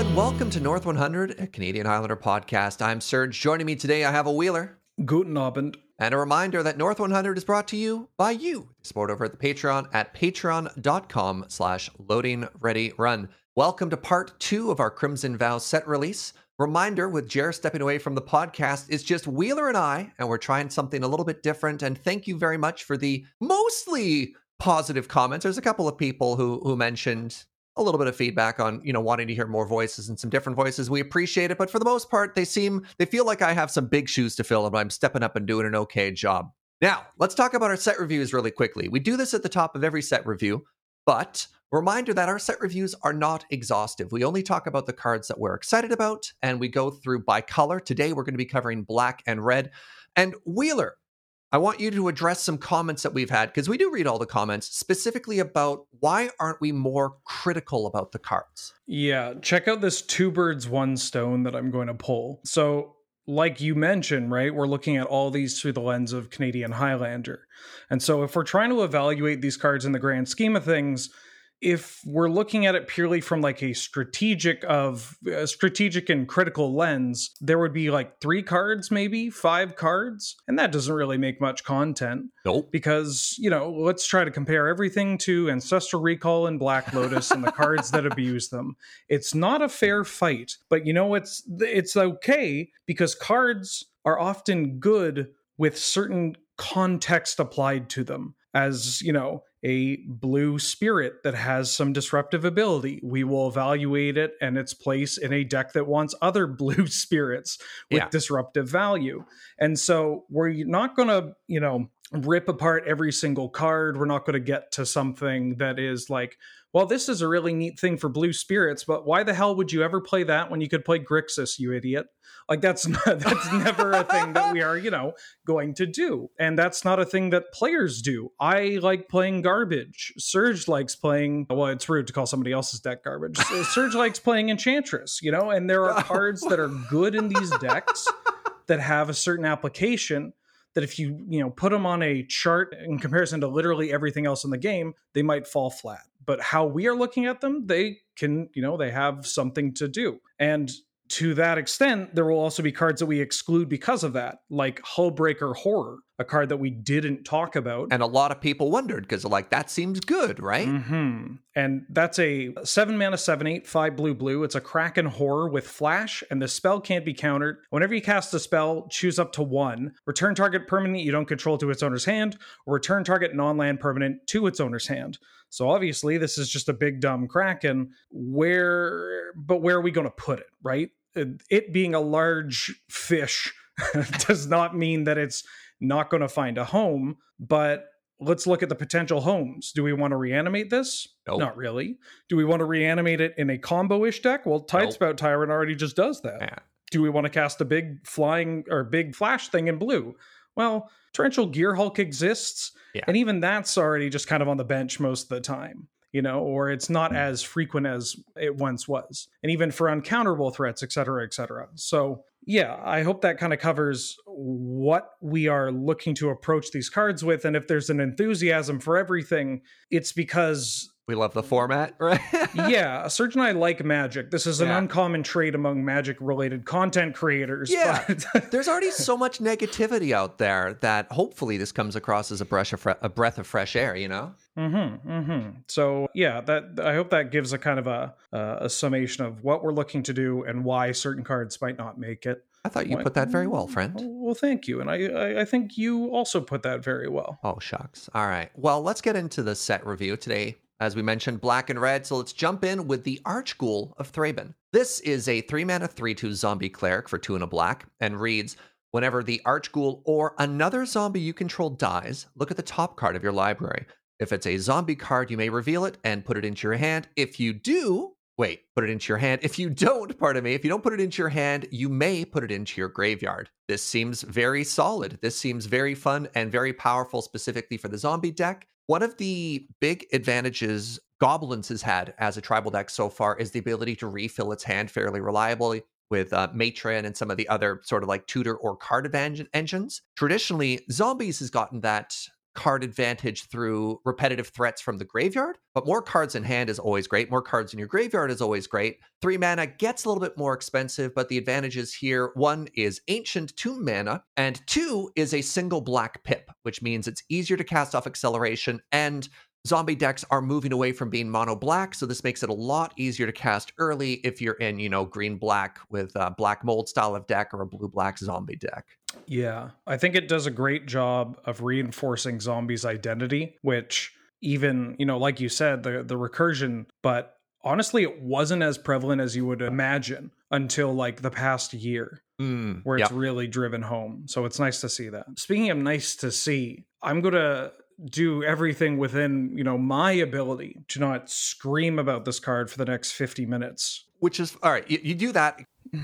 and welcome to North 100, a Canadian Highlander podcast. I'm Serge. Joining me today, I have a Wheeler. Guten Abend. And a reminder that North 100 is brought to you by you. Support over at the Patreon at patreon.com slash loading ready run. Welcome to part two of our Crimson Vow set release. Reminder with Jer stepping away from the podcast, it's just Wheeler and I, and we're trying something a little bit different. And thank you very much for the mostly positive comments. There's a couple of people who who mentioned a little bit of feedback on you know wanting to hear more voices and some different voices. We appreciate it but for the most part they seem they feel like i have some big shoes to fill and i'm stepping up and doing an okay job. Now let's talk about our set reviews really quickly. We do this at the top of every set review but reminder that our set reviews are not exhaustive. We only talk about the cards that we're excited about and we go through by color. Today we're going to be covering black and red. And wheeler I want you to address some comments that we've had because we do read all the comments specifically about why aren't we more critical about the cards? Yeah, check out this two birds, one stone that I'm going to pull. So, like you mentioned, right, we're looking at all these through the lens of Canadian Highlander. And so, if we're trying to evaluate these cards in the grand scheme of things, if we're looking at it purely from like a strategic of a strategic and critical lens there would be like three cards maybe five cards and that doesn't really make much content. Nope. Because you know let's try to compare everything to ancestral recall and black lotus and the cards that abuse them. It's not a fair fight but you know it's it's okay because cards are often good with certain context applied to them. As you know a blue spirit that has some disruptive ability. We will evaluate it and its place in a deck that wants other blue spirits with Yeah. disruptive value. And so we're not going to, you know, rip apart every single card. We're not going to get to something that is like, well, this is a really neat thing for blue spirits, but why the hell would you ever play that when you could play Grixis, you idiot? Like that's not, that's never a thing that we are, you know, going to do. And that's not a thing that players do. I like playing garbage. Serge likes playing, well, it's rude to call somebody else's deck garbage. Uh, Serge likes playing Enchantress, you know, and there are cards that are good in these decks that have a certain application that if you, you know, put them on a chart in comparison to literally everything else in the game, they might fall flat. But how we are looking at them, they can, you know, they have something to do. And to that extent, there will also be cards that we exclude because of that, like Hullbreaker Horror, a card that we didn't talk about. And a lot of people wondered because like that seems good, right? hmm And that's a seven mana, seven, eight, five blue, blue. It's a Kraken horror with flash, and the spell can't be countered. Whenever you cast a spell, choose up to one. Return target permanent you don't control to its owner's hand, or return target non land permanent to its owner's hand. So obviously, this is just a big dumb Kraken. Where, but where are we going to put it, right? Uh, it being a large fish does not mean that it's not going to find a home, but let's look at the potential homes. Do we want to reanimate this? Nope. Not really. Do we want to reanimate it in a combo ish deck? Well, Tidespout Tyrant already just does that. Yeah. Do we want to cast a big flying or big flash thing in blue? Well, Torrential Gearhulk exists, Yeah. and even that's already just kind of on the bench most of the time. You know, or it's not hmm. as frequent as it once was, and even for uncounterable threats, et cetera, et cetera. So, yeah, I hope that kind of covers what we are looking to approach these cards with. And if there's an enthusiasm for everything, it's because, We love the format, right? yeah, Serge and I like magic. This is an Yeah. uncommon trait among magic related content creators. Yeah. but- There's already so much negativity out there that hopefully this comes across as a breath of, fre- a breath of fresh air, you know? Mm-hmm, mm-hmm. So yeah, that I hope that gives a kind of a uh, a summation of what we're looking to do and why certain cards might not make it. I thought you put that very well, friend. Well, thank you, and I, I I think you also put that very well. Oh, shucks. All right. Well, let's get into the set review today. As we mentioned, black and red. So let's jump in with the Archghoul of Thraben. This is a three mana, three two zombie cleric for two and a black, and reads Whenever the Archghoul or another zombie you control dies, look at the top card of your library. If it's a zombie card, you may reveal it and put it into your hand. If you do, wait, put it into your hand. If you don't, pardon me, if you don't put it into your hand, you may put it into your graveyard. This seems very solid. This seems very fun and very powerful, specifically for the zombie deck. One of the big advantages Goblins has had as a tribal deck so far is the ability to refill its hand fairly reliably with uh, Matron and some of the other sort of like tutor or card advantage engines. Traditionally, Zombies has gotten that card advantage through repetitive threats from the graveyard, but more cards in hand is always great. More cards in your graveyard is always great. Three mana gets a little bit more expensive, but the advantages here one is ancient two mana, and two is a single black pip, which means it's easier to cast off acceleration and zombie decks are moving away from being mono black so this makes it a lot easier to cast early if you're in you know green black with a black mold style of deck or a blue black zombie deck yeah i think it does a great job of reinforcing zombies identity which even you know like you said the the recursion but honestly it wasn't as prevalent as you would imagine until like the past year mm, where it's yep. really driven home so it's nice to see that speaking of nice to see i'm gonna do everything within you know my ability to not scream about this card for the next 50 minutes. Which is all right you, you do that.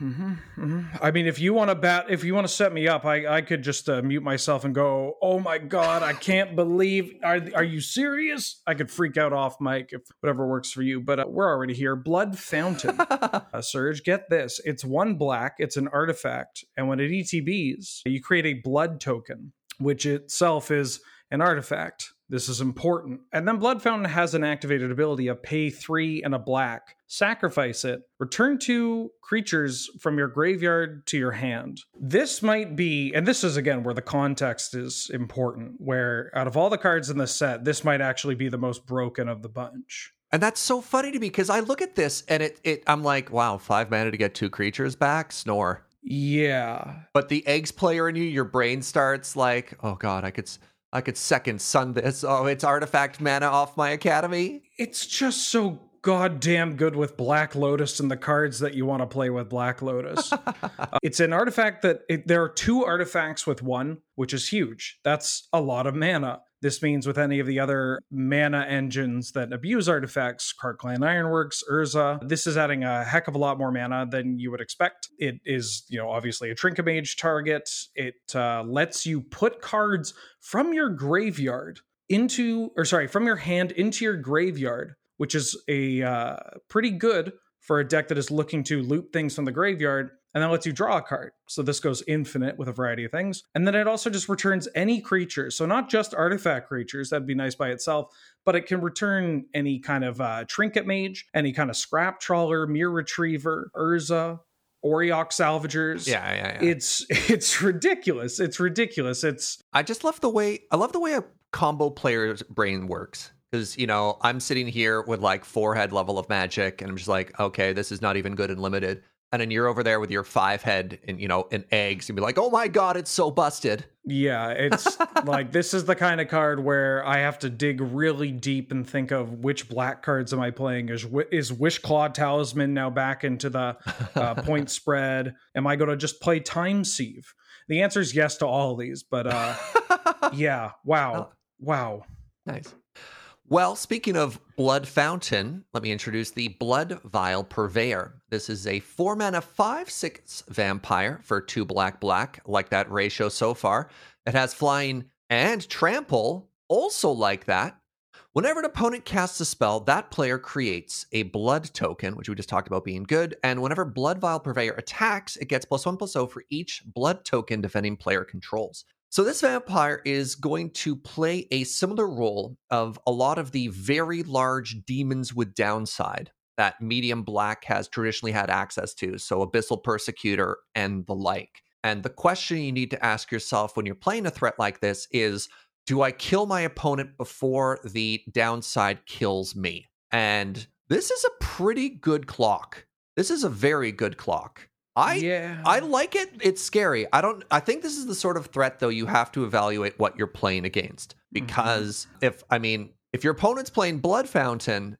Mm-hmm, mm-hmm. i mean if you want to bat if you want to set me up i i could just uh, mute myself and go oh my god i can't believe are, are you serious? I could freak out off mike if whatever works for you but uh, we're already here. Blood fountain. Uh, Serge get this. It's one black it's an artifact and when it etbs you create a blood token which itself is an artifact. This is important. And then Blood Fountain has an activated ability of pay three and a black, sacrifice it, return two creatures from your graveyard to your hand. This might be, and this is again where the context is important, where out of all the cards in the set, this might actually be the most broken of the bunch. And that's so funny to me because I look at this and it, it I'm like, wow, five mana to get two creatures back? Snore. Yeah. But the eggs player in you, your brain starts like, oh god, I could I could second sun this. Oh, it's artifact mana off my academy. It's just so goddamn good with Black Lotus and the cards that you want to play with Black Lotus. uh, it's an artifact that it, there are two artifacts with one, which is huge. That's a lot of mana. This means with any of the other mana engines that abuse artifacts, Clan Ironworks, Urza, this is adding a heck of a lot more mana than you would expect. It is, you know, obviously a Trinket Mage target. It uh, lets you put cards from your graveyard into, or sorry, from your hand into your graveyard, which is a uh, pretty good for a deck that is looking to loot things from the graveyard and then lets you draw a card. So this goes infinite with a variety of things. And then it also just returns any creature. So not just artifact creatures, that'd be nice by itself, but it can return any kind of uh, trinket mage, any kind of scrap trawler, Myr retriever, Urza, Auriok salvagers. Yeah, yeah, yeah. It's it's ridiculous. It's ridiculous. It's I just love the way I love the way a combo player's brain works. Because, you know, I'm sitting here with like forehead level of magic, and I'm just like, okay, this is not even good and limited and then you're over there with your five head and you know and eggs and be like oh my god it's so busted. Yeah it's like this is the kind of card where i have to dig really deep and think of which black cards am i playing. Is is Wishclaw Talisman now back into the uh, point spread? Am i going to just play time sieve? The answer is yes to all of these but uh yeah wow oh. wow. Nice well, speaking of Blood Fountain, let me introduce the Bloodvial Purveyor. This is a 4 mana 5 6 vampire for 2 black black, like that ratio so far. It has flying and trample, also like that. Whenever an opponent casts a spell, that player creates a blood token, which we just talked about being good. And whenever Bloodvial Purveyor attacks, it gets plus one plus zero for each blood token defending player controls. So this vampire is going to play a similar role of a lot of the very large demons with downside that medium black has traditionally had access to, so abyssal persecutor and the like. And the question you need to ask yourself when you're playing a threat like this is do I kill my opponent before the downside kills me? And this is a pretty good clock. This is a very good clock. I yeah. I like it. It's scary. I don't I think this is the sort of threat though you have to evaluate what you're playing against mm-hmm. because mm-hmm. if I mean if your opponent's playing Blood Fountain,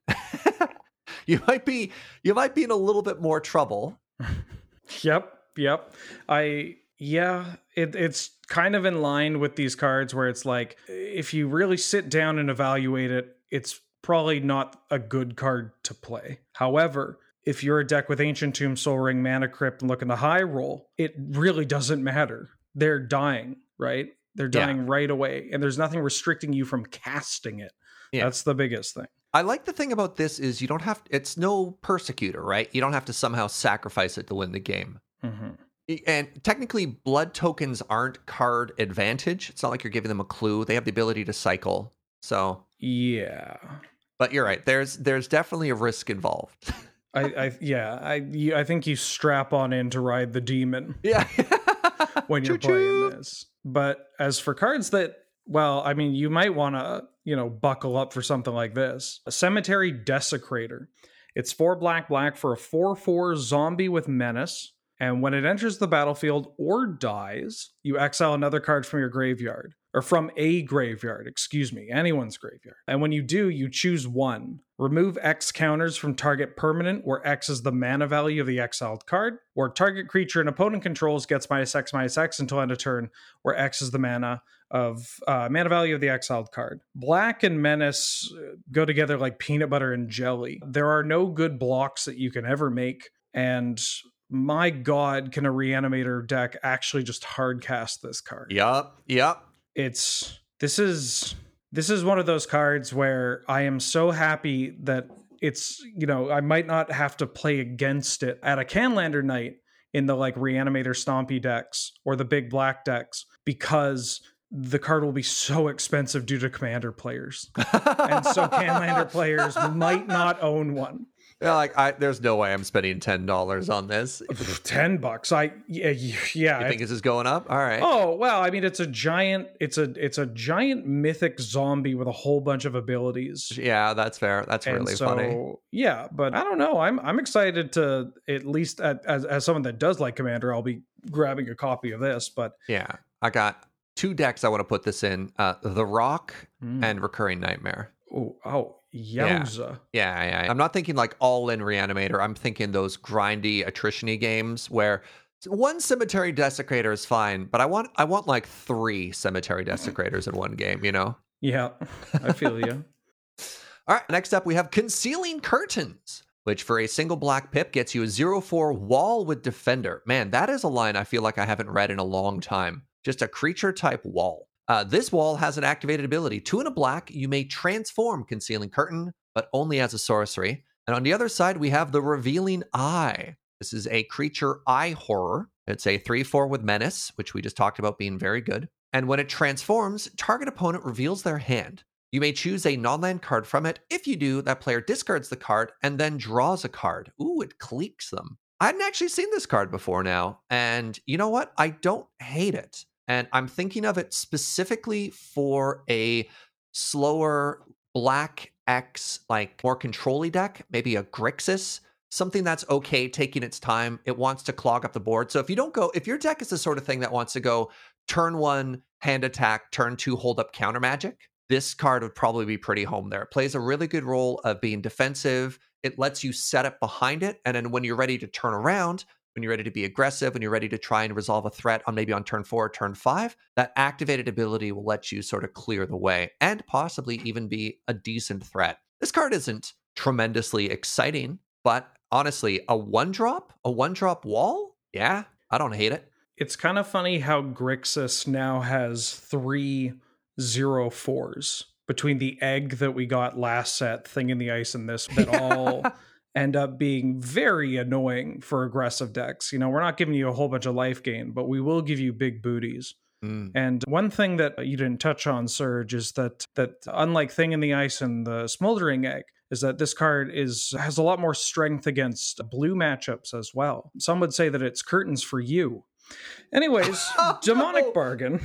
you might be you might be in a little bit more trouble. yep, yep. I yeah, it, it's kind of in line with these cards where it's like if you really sit down and evaluate it, it's probably not a good card to play. However, if you're a deck with Ancient Tomb, Soul Ring, Mana Crypt, and looking to high roll, it really doesn't matter. They're dying, right? They're dying yeah. right away, and there's nothing restricting you from casting it. Yeah. That's the biggest thing. I like the thing about this is you don't have it's no persecutor, right? You don't have to somehow sacrifice it to win the game. Mm-hmm. And technically, blood tokens aren't card advantage. It's not like you're giving them a clue. They have the ability to cycle. So, Yeah. but you're right. There's there's definitely a risk involved. I, I yeah, I you, I think you strap on in to ride the demon yeah. when you're Choo-choo. playing this. But as for cards that well, I mean, you might want to, you know, buckle up for something like this. A Cemetery Desecrator. It's four black black for a 4 4 zombie with menace. And when it enters the battlefield or dies, you exile another card from your graveyard, or from a graveyard, excuse me, anyone's graveyard. And when you do, you choose one. Remove X counters from target permanent, where X is the mana value of the exiled card, or target creature an opponent controls gets minus X minus X until end of turn, where X is the mana of uh, mana value of the exiled card. Black and Menace uh, go together like peanut butter and jelly. There are no good blocks that you can ever make, and my god, can a reanimator deck actually just hard cast this card? Yup. Yup. It's this is this is one of those cards where I am so happy that it's you know I might not have to play against it at a Canlander night in the like reanimator stompy decks or the big black decks because the card will be so expensive due to commander players and so Canlander players might not own one. Yeah, like I, there's no way I'm spending ten dollars on this. Ten bucks, I yeah yeah. You think this is going up? All right. Oh well, I mean it's a giant it's a it's a giant mythic zombie with a whole bunch of abilities. Yeah, that's fair. That's and really so funny. yeah, but I don't know. I'm I'm excited to at least at, as as someone that does like Commander, I'll be grabbing a copy of this. But Yeah, I got two decks. I want to put this in: uh, the Rock mm, and Recurring Nightmare. oh oh yowza. Yeah, yeah, yeah. I'm not thinking like all in Reanimator. I'm thinking those grindy attritiony games where one Cemetery Desecrator is fine, but I want I want like three Cemetery Desecrators in one game. You know. Yeah, I feel you. All right, next up we have Concealing Curtains, which for a single black pip gets you a 0 4 wall with Defender. Man, that is a line I feel like I haven't read in a long time. Just a creature type wall. Uh, this wall has an activated ability. Two in a black, you may transform Concealing Curtain, but only as a sorcery. And on the other side, we have the Revealing Eye. This is a creature eye horror. It's a 3 4 with Menace, which we just talked about being very good. And when it transforms, target opponent reveals their hand. You may choose a non land card from it. If you do, that player discards the card and then draws a card. Ooh, it cliques them. I hadn't actually seen this card before now. And you know what? I don't hate it. And I'm thinking of it specifically for a slower black X, like more controlly deck, maybe a Grixis, something that's okay taking its time. It wants to clog up the board. So if you don't go, if your deck is the sort of thing that wants to go turn one, hand attack, turn two, hold up counter magic, this card would probably be pretty home there. It plays a really good role of being defensive. It lets you set up behind it. And then when you're ready to turn around, when you're ready to be aggressive, when you're ready to try and resolve a threat on maybe on turn four or turn five, that activated ability will let you sort of clear the way and possibly even be a decent threat. This card isn't tremendously exciting, but honestly, a one drop, a one drop wall, yeah, I don't hate it. It's kind of funny how Grixis now has three zero fours between the egg that we got last set, thing in the ice, and this that all end up being very annoying for aggressive decks. You know, we're not giving you a whole bunch of life gain, but we will give you big booties. Mm. And one thing that you didn't touch on, Serge, is that that unlike Thing in the Ice and the Smoldering Egg, is that this card is has a lot more strength against blue matchups as well. Some would say that it's curtains for you. Anyways, Oh, Demonic no. Bargain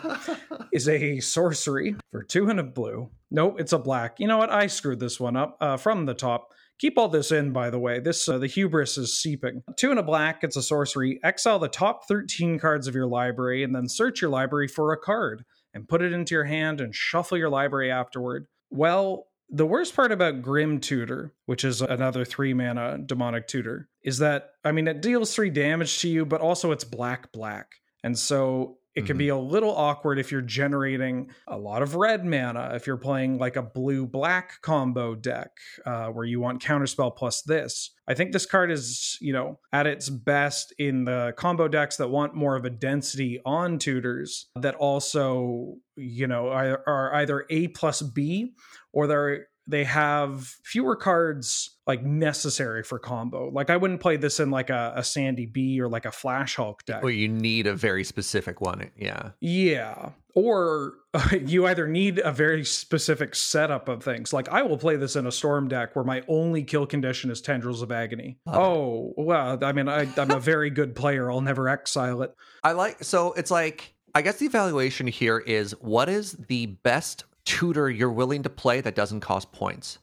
is a sorcery for two and a blue. Nope, it's a black. You know what? I screwed this one up uh, from the top. Keep all this in, by the way. This uh, the hubris is seeping. Two and a black. It's a sorcery. Exile the top thirteen cards of your library, and then search your library for a card and put it into your hand and shuffle your library afterward. Well, the worst part about Grim Tutor, which is another three mana demonic tutor, is that I mean it deals three damage to you, but also it's black black, and so it can be a little awkward if you're generating a lot of red mana. If you're playing like a blue black combo deck uh, where you want counterspell plus this, I think this card is you know at its best in the combo decks that want more of a density on tutors that also you know are, are either A plus B or they're they have fewer cards like necessary for combo. Like I wouldn't play this in like a, a Sandy B or like a Flash Hulk deck. Well, you need a very specific one. Yeah. Yeah. Or uh, you either need a very specific setup of things. Like I will play this in a storm deck where my only kill condition is Tendrils of Agony. Love it. oh, well, I mean, I, I'm a very good player. I'll never exile it. I like so it's like I guess the evaluation here is what is the best tutor you're willing to play that doesn't cost points.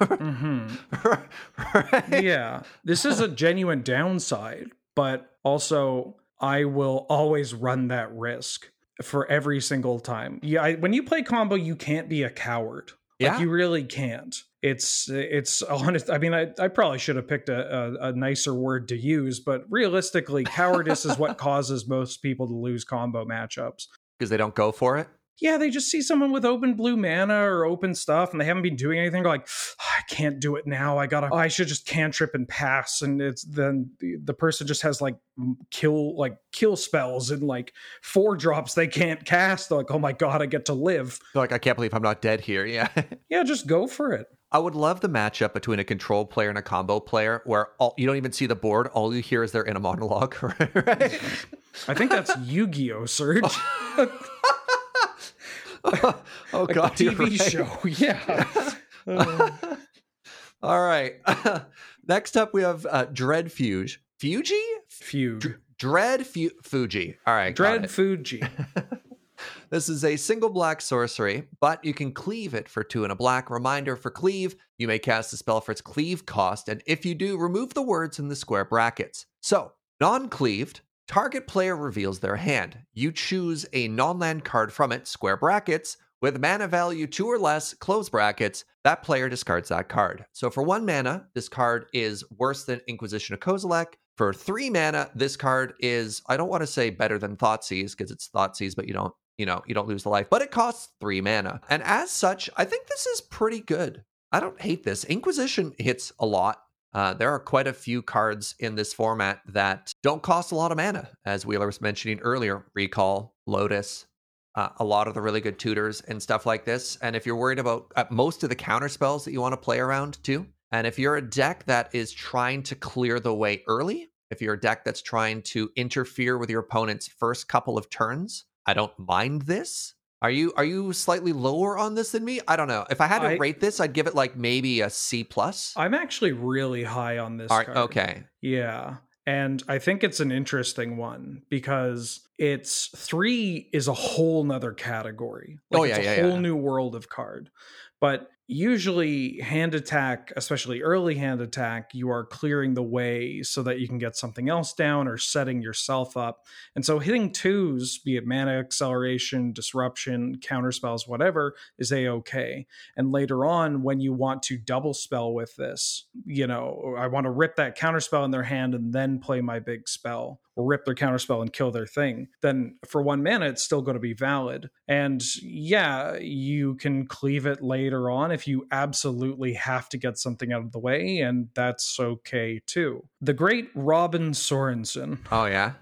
hmm right? yeah, this is a genuine downside, but also I will always run that risk for every single time. Yeah, I, when you play combo, you can't be a coward. Like Yeah. you really can't. It's it's honest. I mean, I, I probably should have picked a, a, a nicer word to use, but realistically, cowardice is what causes most people to lose combo matchups. Because they don't go for it. Yeah, they just see someone with open blue mana or open stuff, and they haven't been doing anything. They're like, I can't do it now. I gotta. I should just cantrip and pass. And it's then the, the person just has like kill like kill spells and like four drops they can't cast. They're like, oh my god, I get to live. They're like, I can't believe I'm not dead here. Yeah. Yeah, just go for it. I would love the matchup between a control player and a combo player where all, you don't even see the board. All you hear is they're in a monologue, right? I think that's Yu-Gi-Oh, Serge, oh, like God. the TV right. show. Yeah. Uh, All right. Next up, we have uh, Dread Fuge. Fuji? Fugue. Dread Fu- Fuji. All right. Dread. Fuji. This is a single black sorcery, but you can cleave it for two and a black. Reminder for cleave, you may cast a spell for its cleave cost, and if you do, remove the words in the square brackets. So, non cleaved, target player reveals their hand. You choose a non land card from it, square brackets, with mana value two or less, close brackets. That player discards that card. So, for one mana, this card is worse than Inquisition of Kozilek. For three mana, this card is, I don't want to say better than Thoughtseize because it's Thoughtseize, but you don't you know, you don't lose the life, but it costs three mana. And as such, I think this is pretty good. I don't hate this. Inquisition hits a lot. Uh, there are quite a few cards in this format that don't cost a lot of mana, as Wheeler was mentioning earlier. Recall, Lotus, uh, a lot of the really good tutors and stuff like this. And if you're worried about uh, most of the counter spells that you want to play around too, and if you're a deck that is trying to clear the way early, if you're a deck that's trying to interfere with your opponent's first couple of turns, I don't mind this. Are you are you slightly lower on this than me? I don't know. If I had to I- rate this, I'd give it like maybe a C plus. I'm actually really high on this All right, card. okay. Yeah. And I think it's an interesting one because it's three is a whole nother category. Oh, it's yeah, a yeah, whole yeah. new world of card. But usually hand attack, especially early hand attack, you are clearing the way so that you can get something else down or setting yourself up. And so hitting twos, be it mana acceleration, disruption, counter spells, whatever, is a okay. And later on, when you want to double spell with this, you know, I want to rip that counter spell in their hand and then play my big spell, or rip their counter spell and kill their thing, then for one mana, it's still going to be valid. And yeah, you can cleave it later on if you absolutely have to get something out of the way, and that's okay too. The great Robin Sorensen, Oh yeah.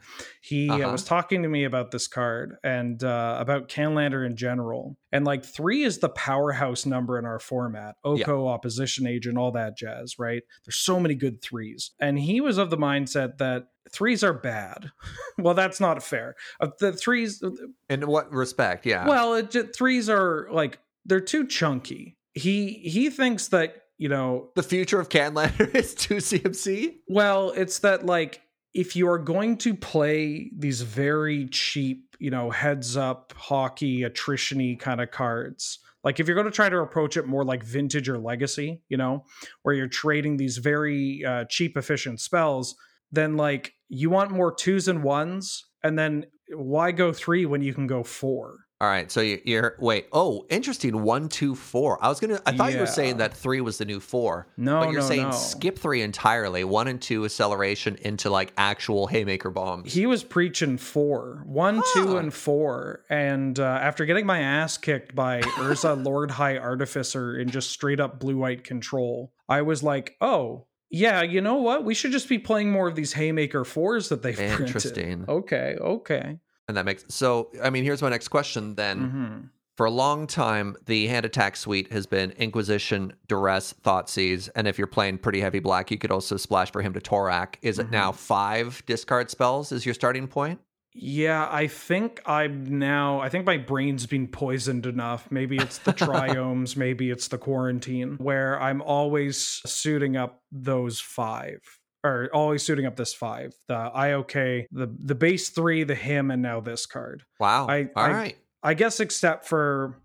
he uh, Uh-huh. was talking to me about this card and uh, about Canlander in general. And like three is the powerhouse number in our format Oko, opposition agent, all that jazz, right? There's so many good threes. And he was of the mindset that threes are bad. well, that's not fair. Uh, the threes, In what respect? Yeah. well, it, threes are like, they're too chunky. He he thinks that, you know, the future of Canlander is two CMC. Well, it's that like if you are going to play these very cheap, you know, heads up hockey attrition-y kind of cards, like if you're going to try to approach it more like vintage or legacy, you know, where you're trading these very uh, cheap efficient spells, then like you want more twos and ones, and then why go three when you can go four? All right. So you, you're wait. Oh, interesting. One, two, four. I was gonna. I thought you were saying that three was the new four. No, but you're no, saying no. skip three entirely. One and two acceleration into like actual haymaker bombs. He was preaching four, one, two, Ah. and four. And uh, after getting my ass kicked by Urza Lord High Artificer in just straight up blue white control, I was like, oh, yeah, you know what? We should just be playing more of these Haymaker fours that they've printed. Interesting. Okay, okay. And that makes so. I mean, here's my next question then. Mhm. For a long time, the hand attack suite has been Inquisition, Duress, Thoughtseize, and if you're playing pretty heavy black, you could also splash for Hymn to Tourach. Is it Mhm. now five discard spells is your starting point? Yeah, I think I'm now. I think my brain's been poisoned enough. Maybe it's the triomes, maybe it's the quarantine, where I'm always suiting up those five, or always suiting up this five: the IOK, the the base three, the Hymn, and now this card. Wow. I- All I- right. I guess, except for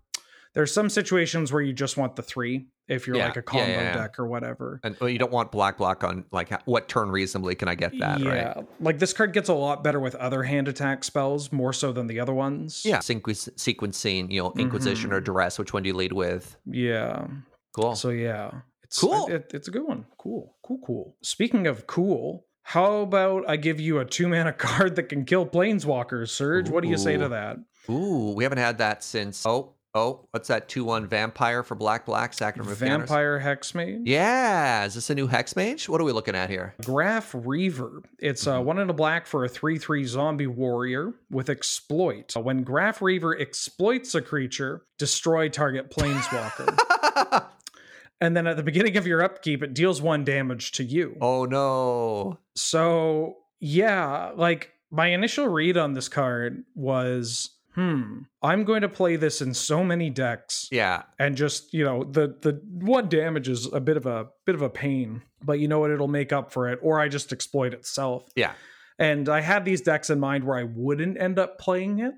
there's some situations where you just want the three if you're Yeah, like a combo yeah, yeah. deck or whatever. And well, you don't want black block on like what turn reasonably can I get that, yeah, right? like this card gets a lot better with other hand attack spells, more so than the other ones. Yeah. Sequ- sequencing, you know, Inquisition Mhm. or Duress, which one do you lead with? yeah. Cool. So yeah, it's Cool. It, it's a good one. Cool, cool, cool. Speaking of cool, how about I give you a two mana card that can kill planeswalkers, Serge? What do you say to that? Ooh, we haven't had that since. Oh, oh, what's that? 2 1 vampire for black, black, Sacrament Vampire Hexmage. Yeah. Is this a new Hex Mage? What are we looking at here? Graf Reaver. It's uh, Mhm. one in a black for a 3 3 zombie warrior with exploit. Uh, When Graf Reaver exploits a creature, destroy target planeswalker. and then at the beginning of your upkeep, it deals one damage to you. oh, no. So, yeah, like my initial read on this card was hmm, I'm going to play this in so many decks Yeah. and just, you know, the the one damage is a bit of a bit of a pain, but you know what it'll make up for it or I just exploit itself. Yeah. And I had these decks in mind where I wouldn't end up playing it,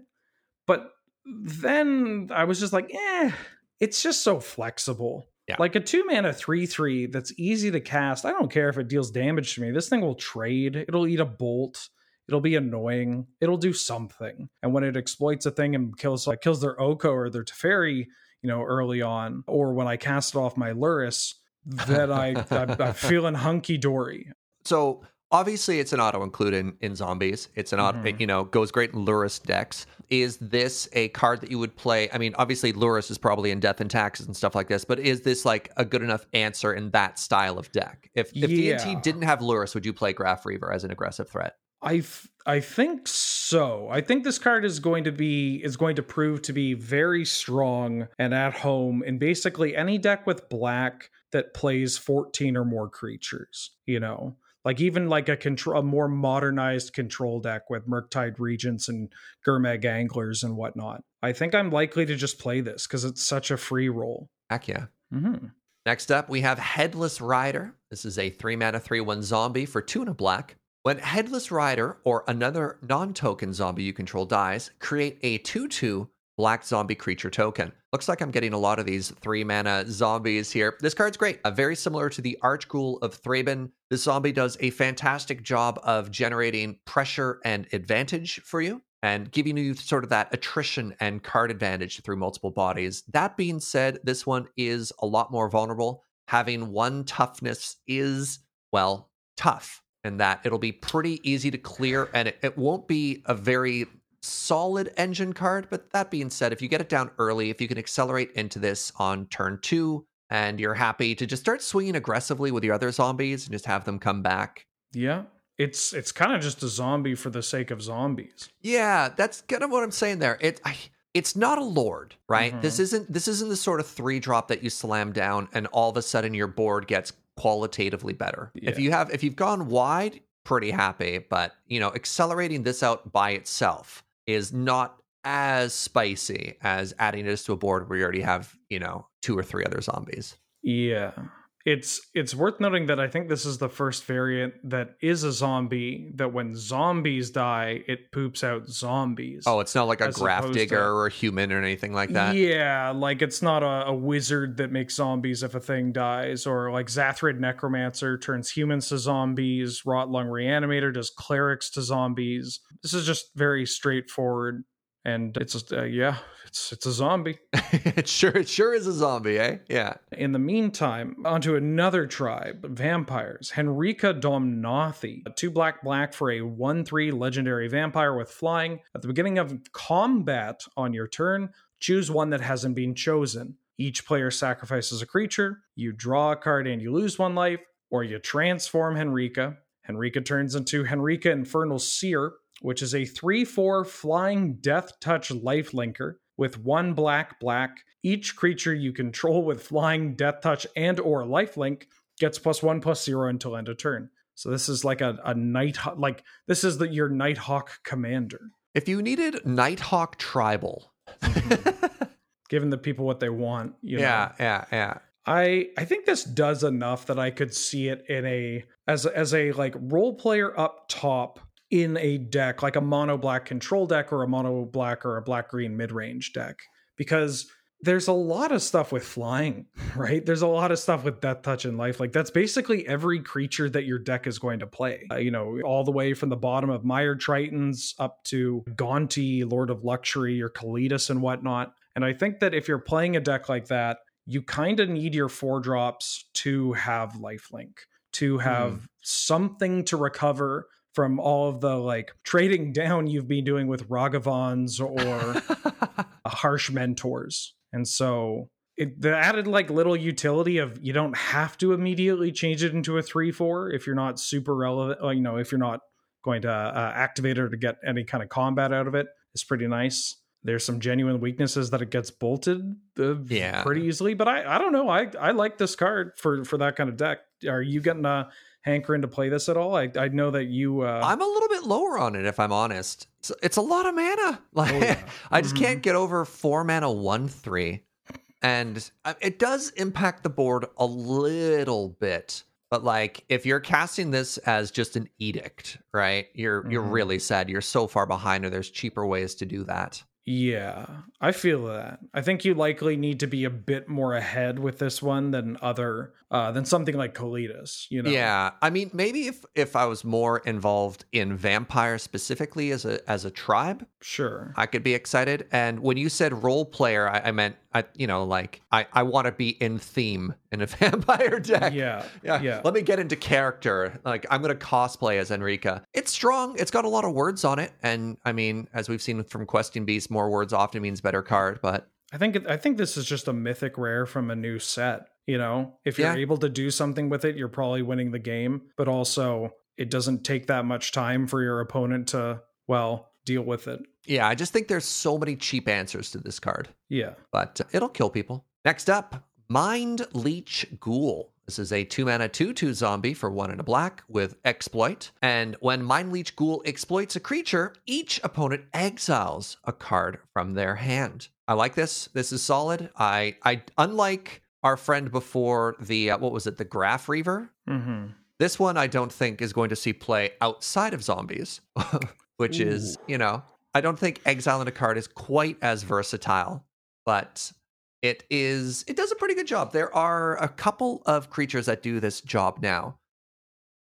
but then I was just like, "Eh, it's just so flexible." Yeah. Like a two mana 3 3 that's easy to cast. I don't care if it deals damage to me. This thing will trade, it'll eat a bolt. It'll be annoying. It'll do something. And when it exploits a thing and kills like kills their Oko or their Teferi, you know, early on, or when I cast it off my Lurrus, then I, I I'm feeling hunky dory. So obviously it's an auto include in, in zombies. It's an auto, Mhm. you know, goes great in Lurrus decks. Is this a card that you would play? I mean, obviously Lurrus is probably in Death and Taxes and stuff like this, but is this like a good enough answer in that style of deck? If if Yeah. DNT didn't have Lurrus, would you play Graf Reaver as an aggressive threat? I th- I think so. I think this card is going to be is going to prove to be very strong and at home in basically any deck with black that plays 14 or more creatures, you know. Like even like a control a more modernized control deck with Murktide Regents and Gurmag Anglers and whatnot. I think I'm likely to just play this because it's such a free roll. Heck yeah. Mm-hmm. Next up, we have Headless Rider. This is a three mana, three one zombie for two and a black. When Headless Rider or another non token zombie you control dies, create a 2 2 black zombie creature token. Looks like I'm getting a lot of these three mana zombies here. This card's great. Uh, very similar to the Archghoul of Thraben. This zombie does a fantastic job of generating pressure and advantage for you and giving you sort of that attrition and card advantage through multiple bodies. That being said, this one is a lot more vulnerable. Having one toughness is, well, tough in that it'll be pretty easy to clear and it, it won't be a very solid engine card. But that being said, if you get it down early, if you can accelerate into this on turn two and you're happy to just start swinging aggressively with your other zombies and just have them come back, Yeah. It's it's kind of just a zombie for the sake of zombies. Yeah, that's kind of what I'm saying there. It I, it's not a lord, right? This mm-hmm. isn't this isn't the sort of three drop that you slam down and all of a sudden your board gets qualitatively better. If you have if you've gone wide, pretty happy, but you know, accelerating this out by itself is not as spicy as adding this to a board where you already have, you know, two or three other zombies. Yeah. It's it's worth noting that I think this is the first variant that is a zombie that when zombies die, it poops out zombies. Oh, it's not like a graph opposed to- digger or a human or anything like that. Yeah, like it's not a, a wizard that makes zombies if a thing dies, or like Xathrid Necromancer turns humans to zombies, Rotlung Reanimator does clerics to zombies. This is just very straightforward, and it's just, uh, yeah, it's it's a zombie. it sure it sure is a zombie, eh? Yeah. In the meantime, onto another tribe, vampires. Henrika Domnathi, a two black black for a 1 3 legendary vampire with flying. At the beginning of combat on your turn, choose one that hasn't been chosen. Each player sacrifices a creature, you draw a card and you lose one life, or you transform Henrika. Henrika turns into Henrika Infernal Seer, which is a 3 4 flying death touch life linker. with one black black. Each creature you control with flying, death touch, and or lifelink gets plus one plus zero until end of turn. So this is like a, a night like this is the your Nighthawk commander. If you needed Nighthawk tribal, giving the people what they want. You yeah, know. yeah, yeah. I I think this does enough that I could see it in a as a, as a like role player up top in a deck like a mono black control deck or a mono black or a black green mid range deck because there's a lot of stuff with flying, right? There's a lot of stuff with death touch and life. Like that's basically every creature that your deck is going to play. Uh, you know, all the way from the bottom of Mire Tritons up to Gonti, Lord of Luxury, or Kalitas and whatnot. And I think that if you're playing a deck like that, you kind of need your four drops to have lifelink, to have mm. something to recover from all of the like trading down you've been doing with Ragavans or harsh mentors. And so it the added like little utility of you don't have to immediately change it into a 3-4 if you're not super relevant, you know, if you're not going to uh, activate it to get any kind of combat out of it is pretty nice. There's some genuine weaknesses that it gets bolted uh, yeah. pretty easily, but I I don't know. I I like this card for for that kind of deck. Are you getting a hankering to play this at all? I I know that you. Uh, I'm a little bit lower on it if I'm honest. It's, it's a lot of mana. Like oh, yeah. I just mm-hmm. can't get over four mana one three, and uh, it does impact the board a little bit. But like if you're casting this as just an edict, right? You're mm-hmm. you're really sad. You're so far behind, or there's cheaper ways to do that. Yeah, I feel that. I think you likely need to be a bit more ahead with this one than other uh than something like Kalitas, you know. Yeah. I mean, maybe if if I was more involved in vampire specifically as a as a tribe, sure. I could be excited. And when you said role player, I, I meant I you know, like I I want to be in theme in a vampire deck. Yeah. Yeah. Yeah. Let me get into character. Like I'm going to cosplay as Enrika. It's strong. It's got a lot of words on it and I mean, as we've seen from Questing Beast more words often means better card, but I think I think this is just a mythic rare from a new set. You know, if you're yeah. able to do something with it, you're probably winning the game. But also, it doesn't take that much time for your opponent to well deal with it. Yeah, I just think there's so many cheap answers to this card. Yeah, but it'll kill people. Next up, Mindleech Ghoul. This is a two mana 2 2 zombie for one and a black with exploit. And when Mindleech Ghoul exploits a creature, each opponent exiles a card from their hand. I like this. This is solid. I, I unlike our friend before the, uh, what was it, the Graf Reaver? Mm-hmm. This one I don't think is going to see play outside of zombies, which Ooh. is, you know, I don't think exiling a card is quite as versatile, but it is it does a pretty good job. There are a couple of creatures that do this job now.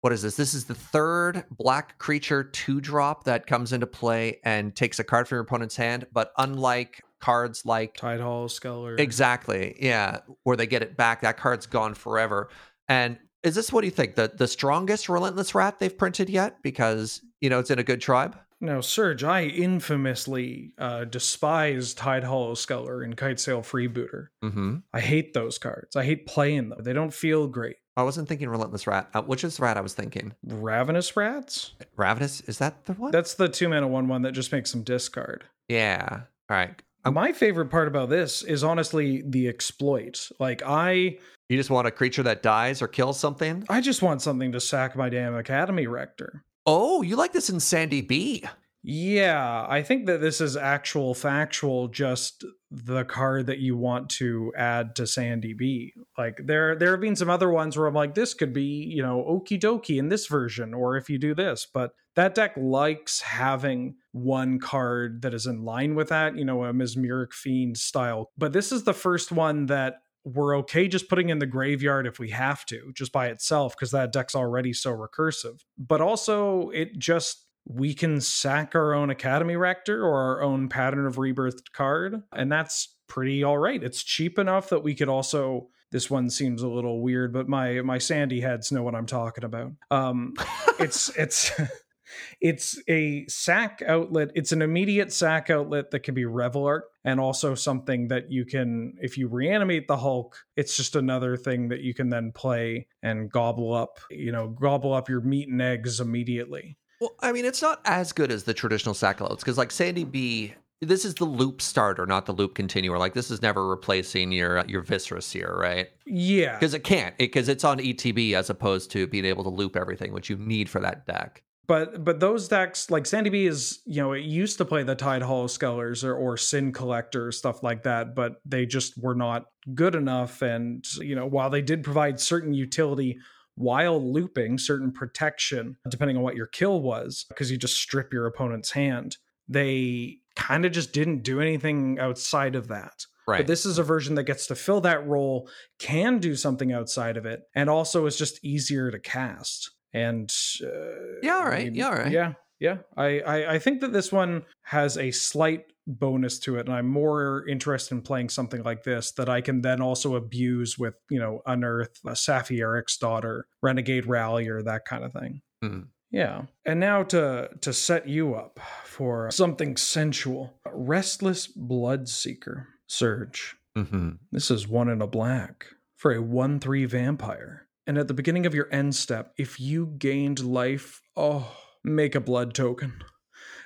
What is this? This is the third black creature two drop that comes into play and takes a card from your opponent's hand. But unlike cards like Tidehollow Sculler, exactly, yeah, where they get it back, that card's gone forever. And is this what do you think the the strongest relentless rat they've printed yet? Because you know it's in a good tribe. Now, Serge, I infamously uh, despise Tidehollow Sculler and Kitesail Freebooter. Mm-hmm. I hate those cards. I hate playing them. They don't feel great. I wasn't thinking Relentless Rat. Uh, which is the rat I was thinking? Ravenous Rats? Ravenous? Is that the one? That's the two mana one one that just makes them discard. Yeah. All right. My favorite part about this is honestly the exploit. Like, I. You just want a creature that dies or kills something? I just want something to sack my damn Academy Rector. Oh, you like this in Sandy B? Yeah, I think that this is actual factual just the card that you want to add to Sandy B. Like there there have been some other ones where I'm like this could be, you know, okie dokie in this version or if you do this, but that deck likes having one card that is in line with that, you know, a Mesmeric Fiend style. But this is the first one that we're okay just putting in the graveyard if we have to, just by itself, because that deck's already so recursive. But also, it just we can sack our own Academy Rector or our own Pattern of Rebirth card, and that's pretty all right. It's cheap enough that we could also. This one seems a little weird, but my my Sandy heads know what I'm talking about. Um, it's it's it's a sack outlet. It's an immediate sack outlet that can be revel art and also something that you can, if you reanimate the Hulk, it's just another thing that you can then play and gobble up, you know, gobble up your meat and eggs immediately. Well, I mean, it's not as good as the traditional sack outlets because, like Sandy B, this is the loop starter, not the loop continuer. Like this is never replacing your uh, your Viscera Seer, right? Yeah, Because it can't, because it's on ETB as opposed to being able to loop everything, which you need for that deck. But but those decks like Sandy B is you know it used to play the Tidehollow Scullers or, or Sin Collector stuff like that, but they just were not good enough. And you know while they did provide certain utility while looping, certain protection depending on what your kill was, because you just strip your opponent's hand, they kind of just didn't do anything outside of that. Right. But this is a version that gets to fill that role, can do something outside of it, and also is just easier to cast. And uh, Yeah, all right. maybe- Yeah, all right. Yeah, yeah. I, I I think that this one has a slight bonus to it, and I'm more interested in playing something like this that I can then also abuse with you know Unearth, uh, Saffi Eriksdotter, Renegade Rallier, that kind of thing. Mhm. Yeah. And now to to set you up for something sensual. Restless Blood Seeker. Serge. hmm This is one in a black for a 1 3 vampire. And at the beginning of your end step, if you gained life, oh, make a blood token.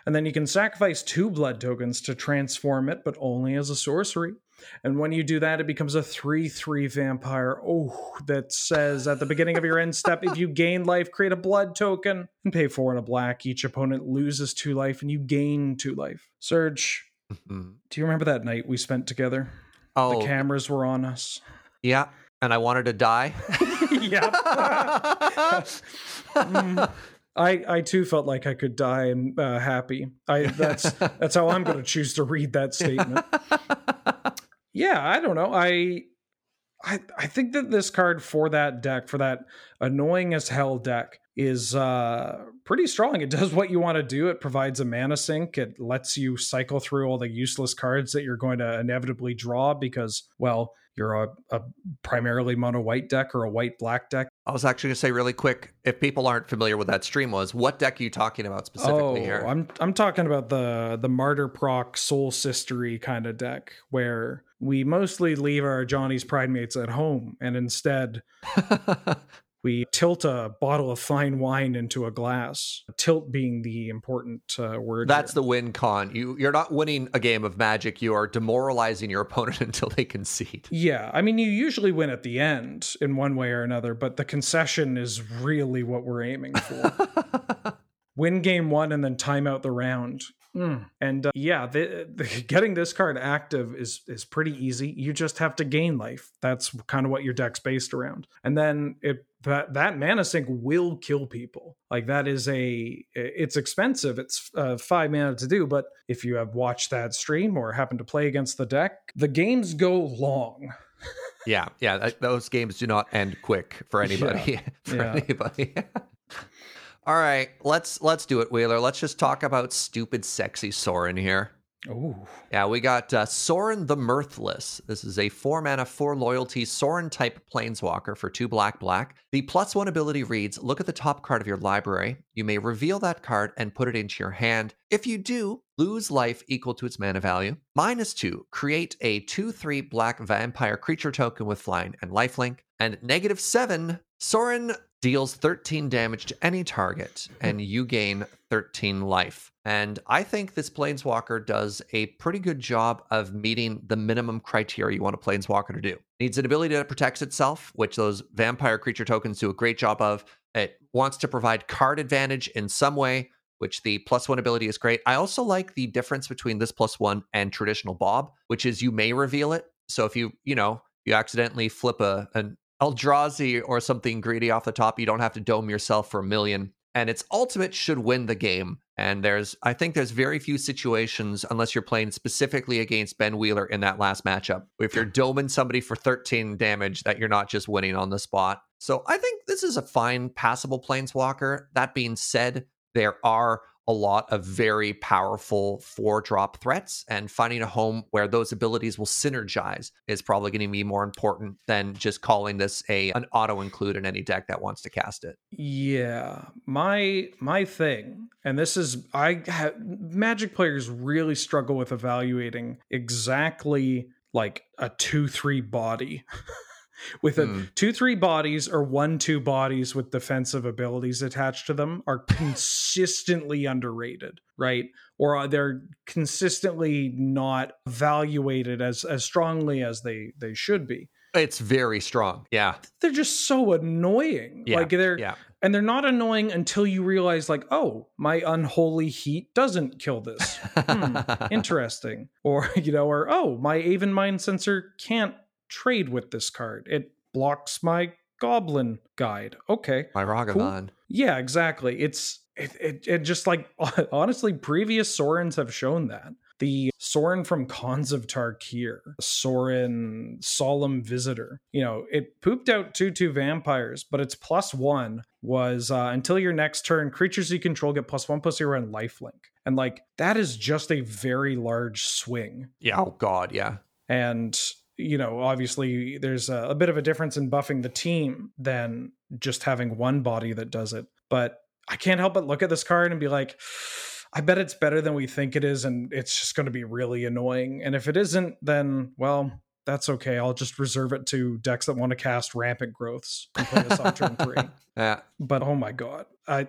And then you can sacrifice two blood tokens to transform it, but only as a sorcery. And when you do that, it becomes a 3 3 vampire. Oh, that says at the beginning of your end step, if you gain life, create a blood token and pay four in a black. Each opponent loses two life and you gain two life. Serge, hmm do you remember that night we spent together? Oh, The cameras were on us. yeah. And I wanted to die. yeah. Mm. I I too felt like I could die and uh, happy. I that's that's how I'm going to choose to read that statement. Yeah, I don't know. I I I think that this card for that deck for that annoying as hell deck is uh pretty strong. It does what you want to do. It provides a mana sink. It lets you cycle through all the useless cards that you're going to inevitably draw because well, you're a, a primarily mono white deck or a white black deck. I was actually going to say really quick if people aren't familiar with that stream was, what deck are you talking about specifically oh, here? I'm I'm talking about the the martyr proc soul sistery kind of deck where we mostly leave our Ajani's Pridemates at home and instead we tilt a bottle of fine wine into a glass. Tilt being the important uh, word. That's here. the win con. You you're not winning a game of magic. You are demoralizing your opponent until they concede. yeah. I mean, you usually win at the end in one way or another, but the concession is really what we're aiming for. win game one and then time out the round. Mm. And uh, yeah, the, the, getting this card active is is pretty easy. You just have to gain life. That's kind of what your deck's based around. And then it that that mana sink will kill people. Like that is a it's expensive. It's uh, five mana to do, but if you have watched that stream or happen to play against the deck, the games go long. yeah, yeah. those games do not end quick for anybody. for yeah. anybody. All right, let's let's do it, Wheeler. Let's just talk about stupid, sexy Sorin here. Ooh. Yeah, we got uh, Sorin the Mirthless. This is a four mana, four loyalty Sorin type planeswalker for two black black. The plus one ability reads Look at the top card of your library. You may reveal that card and put it into your hand. If you do, lose life equal to its mana value. Minus two, create a 2 3 black vampire creature token with flying and lifelink. And negative seven, Sorin deals 13 damage to any target, and you gain 13 life. And I think this Planeswalker does a pretty good job of meeting the minimum criteria you want a Planeswalker to do. Needs an ability that protects itself, which those vampire creature tokens do a great job of. It wants to provide card advantage in some way, which the plus one ability is great. I also like the difference between this plus one and traditional Bob, which is you may reveal it. So if you, you know, you accidentally flip a an Eldrazi or something greedy off the top, you don't have to dome yourself for a million. And its ultimate should win the game. And there's, I think there's very few situations, unless you're playing specifically against Ben Wheeler in that last matchup, if you're doming somebody for 13 damage, that you're not just winning on the spot. So I think this is a fine, passable planeswalker. That being said, there are a lot of very powerful four drop threats, and finding a home where those abilities will synergize is probably going to be more important than just calling this a an auto include in any deck that wants to cast it. Yeah, my my thing, and this is I ha- Magic players really struggle with evaluating exactly like a two three body. with a Hmm. two three bodies or one two bodies with defensive abilities attached to them are consistently underrated right or are- they're consistently not evaluated as as strongly as they they should be It's very strong. Yeah. they're just so annoying Yeah. like they're Yeah. and they're not annoying until you realize like oh my unholy heat doesn't kill this Hmm, interesting or you know or oh my Aven Mindcensor can't trade with this card it blocks my goblin guide okay My Ragavan. yeah exactly it's it, it, it just like honestly previous Sorins have shown that the Sorin from Khans of Tarkir Sorin solemn visitor you know it pooped out 2-2 vampires but its plus one was uh, until your next turn creatures you control get plus one plus zero and lifelink and like that is just a very large swing Yeah. Oh God. Yeah. and you know obviously there's a, a bit of a difference in buffing the team than just having one body that does it. But i can't help but look at this card and be like i bet it's better than we think it is and it's just going to be really annoying. And if it isn't then well that's okay. I'll just reserve it to decks that want to cast rampant growths and play this on turn three. Yeah. but oh my god i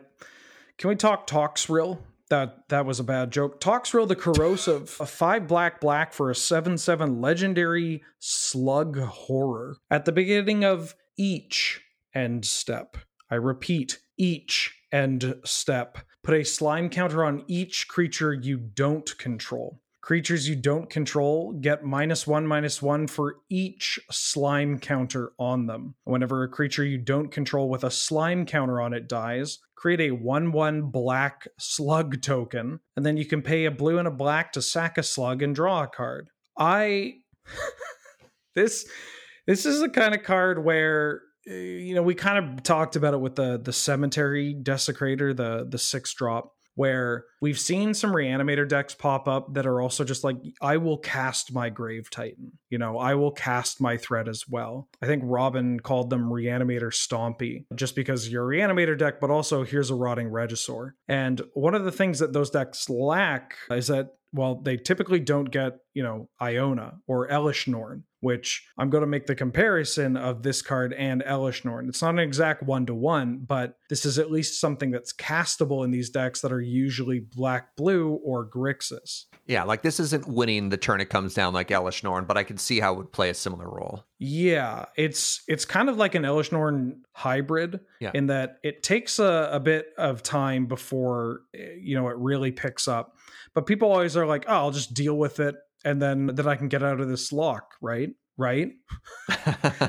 can we talk toxrill that that was a bad joke. Toxrill the corrosive a five black black for a seven seven legendary slug horror. At the beginning of each end step i repeat each end step put a slime counter on each creature you don't control Creatures you don't control get minus one, minus one for each slime counter on them. Whenever a creature you don't control with a slime counter on it dies, create a 1 1 black slug token, and then you can pay a blue and a black to sack a slug and draw a card. I. this. This is the kind of card where uh, you know we kind of talked about it with the the cemetery desecrator the the six drop where we've seen some reanimator decks pop up that are also just like I will cast my grave titan. You know, I will cast my threat as well. I think Robin called them reanimator stompy just because you're a reanimator deck but also here's a rotting regisaur. And one of the things that those decks lack is that well, they typically don't get, you know, Iona or Elesh Norn, which I'm going to make the comparison of this card and Elesh Norn. It's not an exact one to one, but this is at least something that's castable in these decks that are usually black blue or Grixis. Yeah. Like this isn't winning the turn it comes down like Elesh Norn, but I can see how it would play a similar role. Yeah, it's it's kind of like an Elesh Norn hybrid Yeah. in that it takes a, a bit of time before eh, you know it really picks up. But people always are like, "Oh, I'll just deal with it, and then then I can get out of this lock." Right, right.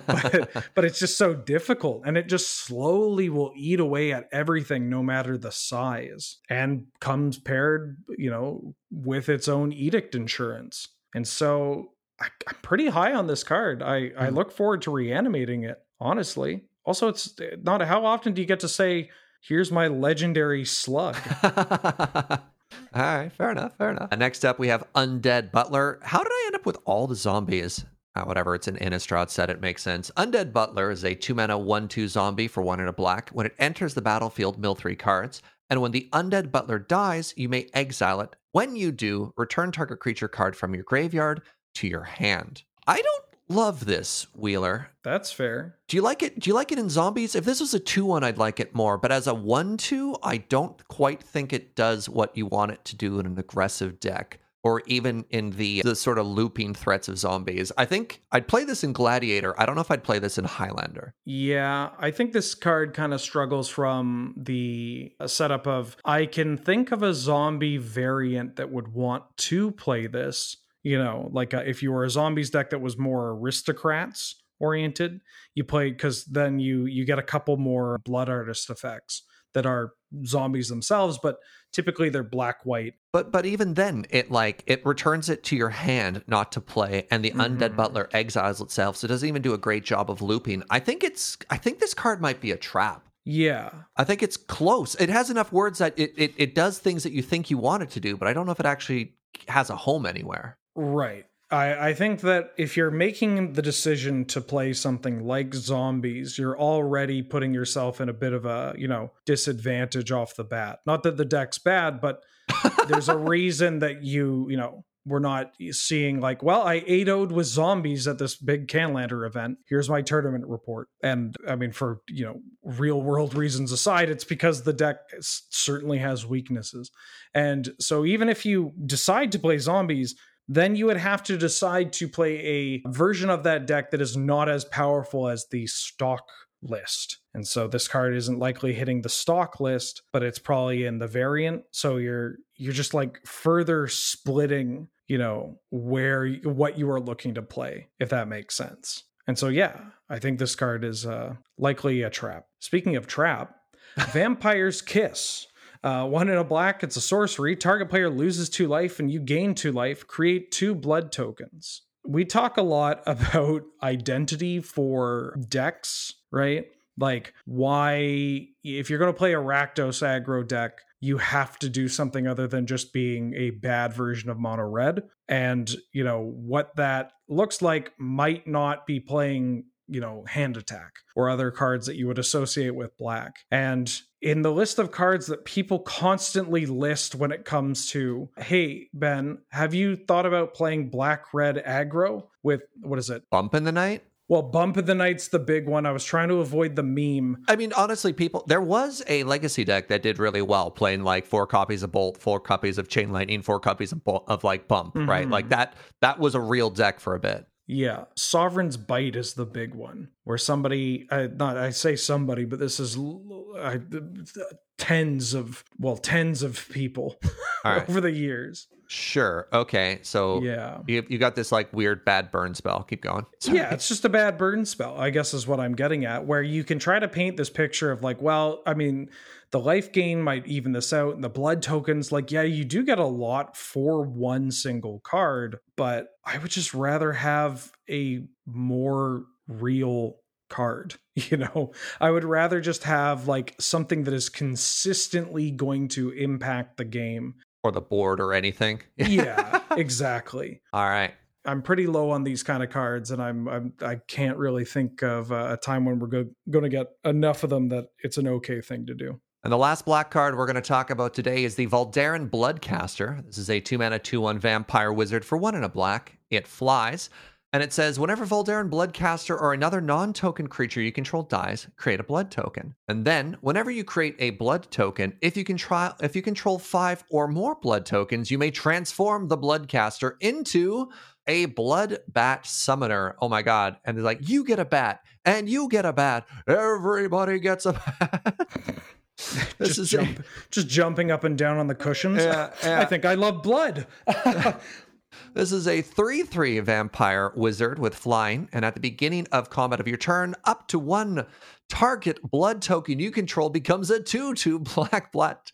but, but it's just so difficult, and it just slowly will eat away at everything, no matter the size, and comes paired, you know, with its own edict insurance. And so I, I'm pretty high on this card. I, I Mhm. look forward to reanimating it, honestly. Also, it's not how often do you get to say, here's my legendary slug? All right, fair enough, fair enough. Uh, next up, we have Undead Butler. How did I end up with all the zombies? Uh, whatever, it's an Innistrad set, it makes sense. Undead Butler is a two mana, one, two zombie for one and a black. When it enters the battlefield, mill three cards. And when the Undead Butler dies, you may exile it. When you do, return target creature card from your graveyard to your hand. I don't love this, Wheeler. That's fair. Do you like it? Do you like it in zombies? If this was a 2 1, I'd like it more. But as a 1 2, I don't quite think it does what you want it to do in an aggressive deck or even in the, the sort of looping threats of zombies. I think I'd play this in Gladiator. I don't know if I'd play this in Highlander. Yeah, I think this card kind of struggles from the uh, setup of I can think of a zombie variant that would want to play this. You know, like uh, if you were a zombies deck that was more aristocrats oriented, you play because then you you get a couple more blood artist effects that are zombies themselves, but typically they're black white. But but even then, it like it returns it to your hand, not to play, and the undead Mhm. butler exiles itself, so it doesn't even do a great job of looping. I think it's I think this card might be a trap. Yeah, I think it's close. It has enough words that it, it, it does things that you think you want it to do, but I don't know if it actually has a home anywhere. Right. I, I think that if you're making the decision to play something like zombies, you're already putting yourself in a bit of a, you know, disadvantage off the bat. Not that the deck's bad, but there's a reason that you, you know, we're not seeing like, well, I 8 0'd with zombies at this big Canlander event. Here's my tournament report. And I mean, for, you know, real world reasons aside, it's because the deck certainly has weaknesses. And so even if you decide to play zombies, then you would have to decide to play a version of that deck that is not as powerful as the stock list. And so this card isn't likely hitting the stock list, but it's probably in the variant. So you're you're just like further splitting, you know, where what you are looking to play, if that makes sense. And so yeah, I think this card is uh, likely a trap. Speaking of trap, Vampire's Kiss. Uh, one in a black, it's a sorcery. Target player loses two life and you gain two life. Create two blood tokens. We talk a lot about identity for decks, right? Like, why, if you're going to play a Rakdos aggro deck, you have to do something other than just being a bad version of mono red. And, you know, what that looks like might not be playing you know, hand attack or other cards that you would associate with black. And in the list of cards that people constantly list when it comes to, hey, Ben, have you thought about playing black red aggro with what is it? Bump in the night? Well, Bump of the Night's the big one. I was trying to avoid the meme. I mean, honestly, people, there was a legacy deck that did really well, playing like four copies of Bolt, four copies of Chain Lightning, four copies of, of like Bump, mm-hmm. right? Like that. That was a real deck for a bit. Yeah, Sovereign's Bite is the big one where somebody, I, not I say somebody, but this is I, tens of well tens of people right. over the years. Sure. Okay. So yeah, you, you got this like weird bad burn spell. Keep going. Sorry. Yeah, it's just a bad burn spell. I guess is what I'm getting at. Where you can try to paint this picture of like, well, I mean, the life gain might even this out, and the blood tokens, like, yeah, you do get a lot for one single card, but I would just rather have a more real card you know? I would rather just have like something that is consistently going to impact the game. Or the board or anything. Yeah exactly. All right. I'm pretty low on these kind of cards and i'm, I'm i can't really think of a time when we're go- going to get enough of them that it's an okay thing to do and the last black card we're going to talk about today is the Voldaren Bloodcaster. This is a two mana, two one vampire wizard for one and a black. It flies, and it says whenever Voldaren Bloodcaster or another non token creature you control dies, create a blood token. And then, whenever you create a blood token, if you, can try, if you control five or more blood tokens, you may transform the Bloodcaster into a blood bat summoner. Oh my god. And they're like, you get a bat, and you get a bat. Everybody gets a bat. this just is jump, just jumping up and down on the cushions. Yeah, yeah. I think I love blood. this is a 3 3 vampire wizard with flying, and at the beginning of combat of your turn, up to one target blood token you control becomes a 2 2 black, black,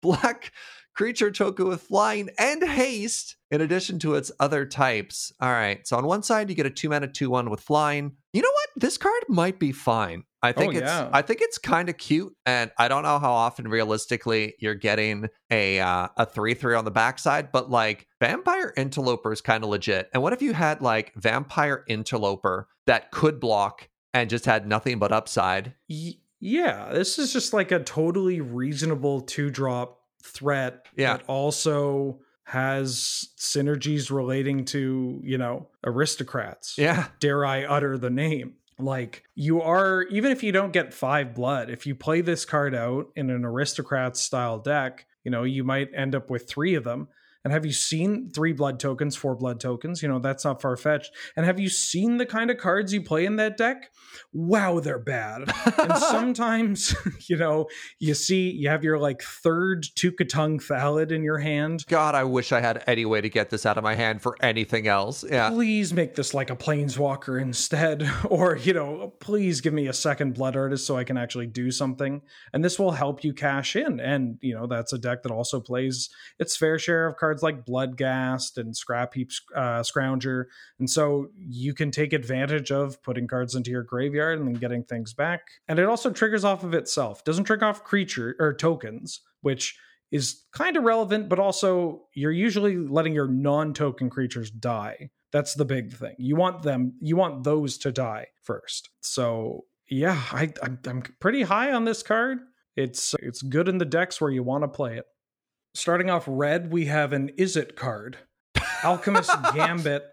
black creature token with flying and haste in addition to its other types. All right. So on one side you get a 2 mana 2 1 with flying. You know what? This card might be fine. I think oh, it's yeah. I think it's kind of cute, and I don't know how often realistically you're getting a uh, a three three on the backside, but like Vampire Interloper is kind of legit. And what if you had like Vampire Interloper that could block and just had nothing but upside? Y- yeah, this is just like a totally reasonable two drop threat yeah. that also has synergies relating to you know aristocrats. Yeah, dare I utter the name? like you are even if you don't get five blood if you play this card out in an aristocrat style deck you know you might end up with three of them and have you seen three blood tokens, four blood tokens? You know, that's not far fetched. And have you seen the kind of cards you play in that deck? Wow, they're bad. and sometimes, you know, you see, you have your like third Tukatongue Thallid in your hand. God, I wish I had any way to get this out of my hand for anything else. Yeah. Please make this like a planeswalker instead. Or, you know, please give me a second blood artist so I can actually do something. And this will help you cash in. And, you know, that's a deck that also plays its fair share of cards cards like Bloodgast and Scrapheap uh, Scrounger. And so you can take advantage of putting cards into your graveyard and then getting things back. And it also triggers off of itself. Doesn't trigger off creature or tokens, which is kind of relevant, but also you're usually letting your non-token creatures die. That's the big thing. You want them, you want those to die first. So yeah, I, I'm, I'm pretty high on this card. It's it's good in the decks where you want to play it. Starting off red, we have an Is It card. Alchemist Gambit.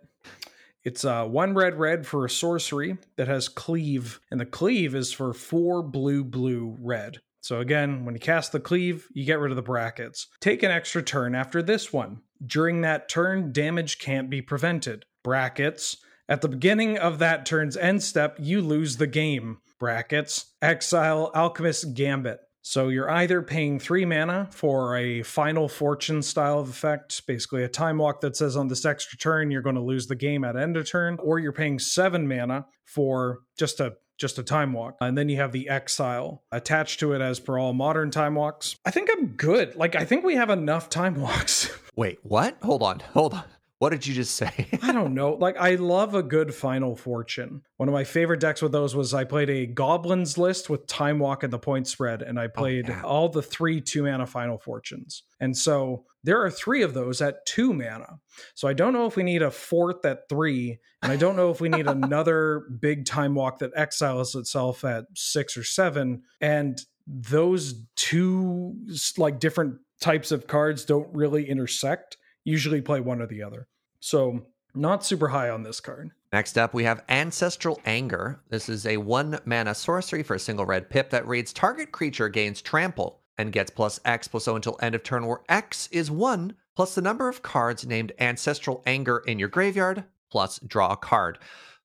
It's uh, one red red for a sorcery that has cleave, and the cleave is for four blue blue red. So again, when you cast the cleave, you get rid of the brackets. Take an extra turn after this one. During that turn, damage can't be prevented. Brackets. At the beginning of that turn's end step, you lose the game. Brackets. Exile Alchemist Gambit. So you're either paying three mana for a final fortune style of effect, basically a time walk that says on this extra turn you're going to lose the game at end of turn, or you're paying seven mana for just a just a time walk. And then you have the exile attached to it as per all modern time walks. I think I'm good. Like I think we have enough time walks. Wait, what? Hold on. Hold on. What did you just say? I don't know. Like I love a good final fortune. One of my favorite decks with those was I played a goblins list with time walk and the point spread, and I oh, played oh, yeah. all the three two mana final fortunes. And so there are three of those at two mana. So I don't know if we need a fourth at three, and I don't know if we need another big time walk that exiles itself at six or seven. And those two like different types of cards don't really intersect usually play one or the other. So, not super high on this card. Next up, we have Ancestral Anger. This is a one mana sorcery for a single red pip that reads Target creature gains trample and gets plus X plus O until end of turn, where X is one plus the number of cards named Ancestral Anger in your graveyard plus draw a card.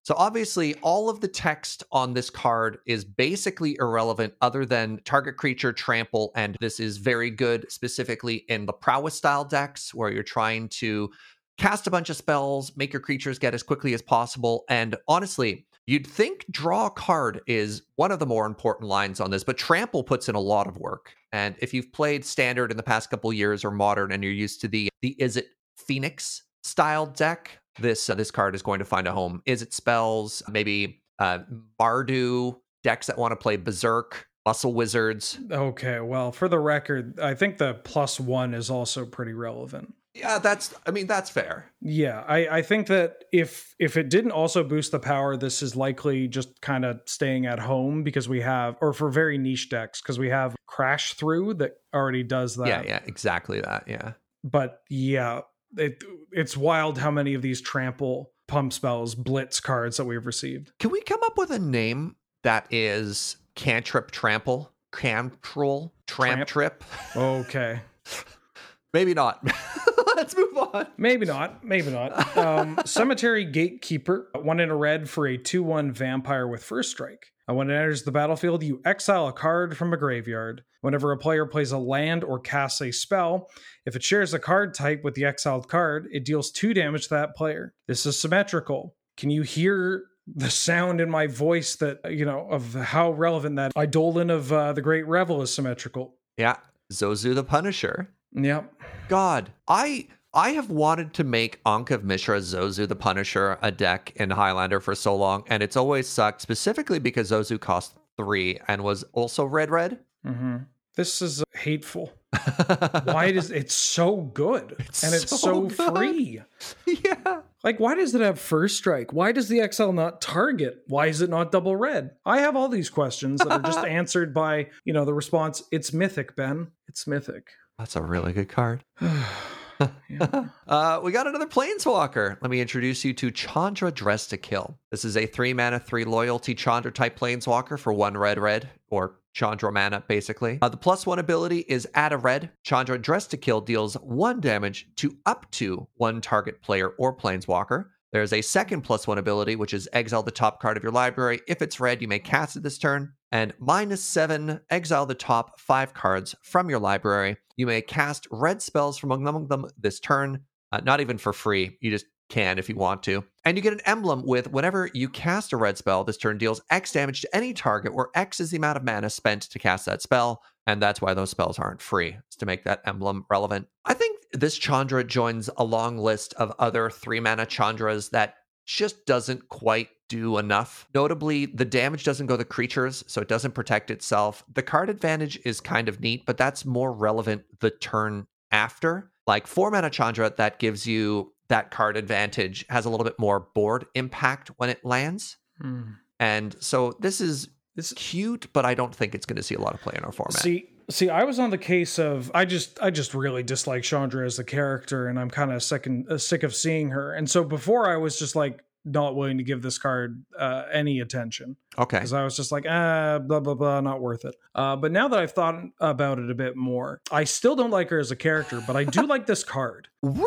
So obviously, all of the text on this card is basically irrelevant other than target creature trample. And this is very good specifically in the prowess style decks where you're trying to cast a bunch of spells, make your creatures get as quickly as possible. And honestly, you'd think draw a card is one of the more important lines on this, but trample puts in a lot of work. And if you've played standard in the past couple years or modern and you're used to the the is it Phoenix style deck, this uh, this card is going to find a home. Is it spells, maybe uh, Mardu decks that want to play Berserk, Muscle Wizards. Okay, well, for the record, I think the plus one is also pretty relevant. Yeah, that's. I mean, that's fair. Yeah, I, I think that if if it didn't also boost the power, this is likely just kind of staying at home because we have, or for very niche decks, because we have Crash Through that already does that. Yeah, yeah, exactly that. Yeah. But yeah, it, it's wild how many of these trample pump spells blitz cards that we've received. Can we come up with a name that is cantrip trample? Cantrol? Tramp Tramp? trip? Okay. Maybe not. Let's move on. Maybe not. Maybe not. Um, cemetery gatekeeper one in a red for a 2-1 vampire with first strike when it enters the battlefield, you exile a card from a graveyard. Whenever a player plays a land or casts a spell, if it shares a card type with the exiled card, it deals two damage to that player. This is symmetrical. Can you hear the sound in my voice that, you know, of how relevant that Eidolon of uh, the Great Revel is symmetrical? yeah zozu the punisher Yep. god i i have wanted to make Ankh of Mishra Zozu the Punisher a deck in Highlander for so long, and it's always sucked, specifically because Zozu cost three and was also red red. hmm This is hateful. Why does it's so good It's and it's so so, free? yeah. Like, why does it have first strike? Why does the XL not target? Why is it not double red? I have all these questions that are just answered by, you know, the response, it's mythic, Ben. It's mythic. That's a really good card. Yeah. Uh, we got another Planeswalker. Let me introduce you to Chandra Dress to Kill. This is a three mana, three loyalty Chandra type Planeswalker for one red, red, or Chandra mana, basically. Uh, the plus one ability is add a red. Chandra Dress to Kill deals one damage to up to one target player or Planeswalker. There's a second plus one ability, which is exile the top card of your library. If it's red, you may cast it this turn. And minus seven, exile the top five cards from your library. You may cast red spells from among them this turn, uh, not even for free. You just can if you want to. And you get an emblem with whenever you cast a red spell, this turn deals X damage to any target, where X is the amount of mana spent to cast that spell. And that's why those spells aren't free, is to make that emblem relevant. I think this Chandra joins a long list of other three mana Chandras that just doesn't quite do enough. Notably, the damage doesn't go to creatures, so it doesn't protect itself. The card advantage is kind of neat, but that's more relevant the turn after. Like four mana Chandra, that gives you that card advantage, has a little bit more board impact when it lands. Hmm. And so this is This cute, but I don't think it's going to see a lot of play in our format. See, See, I was on the case of I just I just really dislike Chandra as a character, and I'm kind of sick and uh, sick of seeing her. And so before I was just like not willing to give this card uh, any attention Okay. because I was just like ah blah blah blah not worth it. Uh, but now that I've thought about it a bit more, I still don't like her as a character, but I do like this card. Really?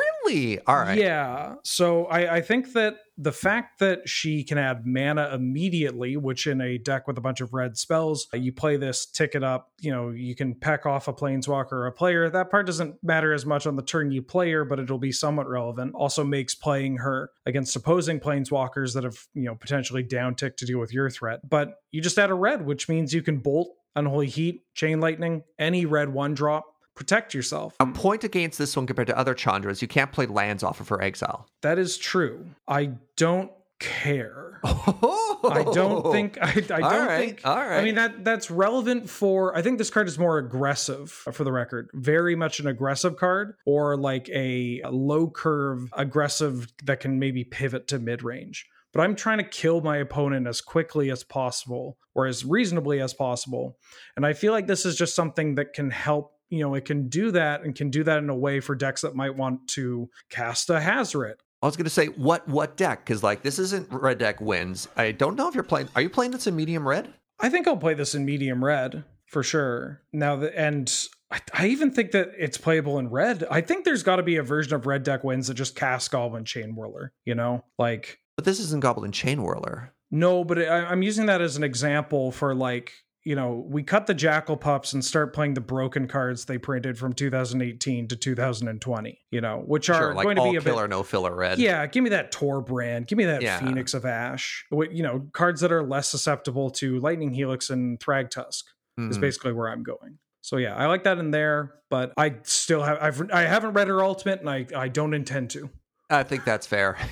All right. Yeah. So I, I think that the fact that she can add mana immediately, which in a deck with a bunch of red spells, you play this, tick it up, you know, you can peck off a planeswalker or a player. That part doesn't matter as much on the turn you play her, but it'll be somewhat relevant. Also makes playing her against opposing planeswalkers that have, you know, potentially down tick to deal with your threat. But you just add a red, which means you can bolt, unholy heat, chain lightning, any red one drop. Protect yourself. A point against this one compared to other Chandras, you can't play lands off of her exile. That is true. I don't care. I I don't think I, I don't All right, think all right. I mean that that's relevant for I think this card is more aggressive uh, for the record. Very much an aggressive card or like a, a low curve aggressive that can maybe pivot to mid range. But I'm trying to kill my opponent as quickly as possible or as reasonably as possible. And I feel like this is just something that can help you know, it can do that and can do that in a way for decks that might want to cast a Hazard. I was going to say what what deck because like this isn't red deck wins. I don't know if you're playing. Are you playing this in medium red? I think I'll play this in medium red for sure. Now that and I, I even think that it's playable in red. I think there's got to be a version of red deck wins that just casts Goblin Chainwhirler. You know, like But this isn't Goblin Chainwhirler. no, but I, I'm using that as an example for like you know we cut the Jackal Pups and start playing the broken cards they printed from 2018 to 2020. You know, which are Sure, like going to be a bit killer, no filler red. Yeah, give me that Torbran. Give me that Yeah. Phoenix of Ash. You know, cards that are less susceptible to Lightning Helix and Thrag Thragtusk is Mhm. basically where I'm going. So yeah, I like that in there, but I still have I've I haven't read her ultimate and I I don't intend to. I think that's fair.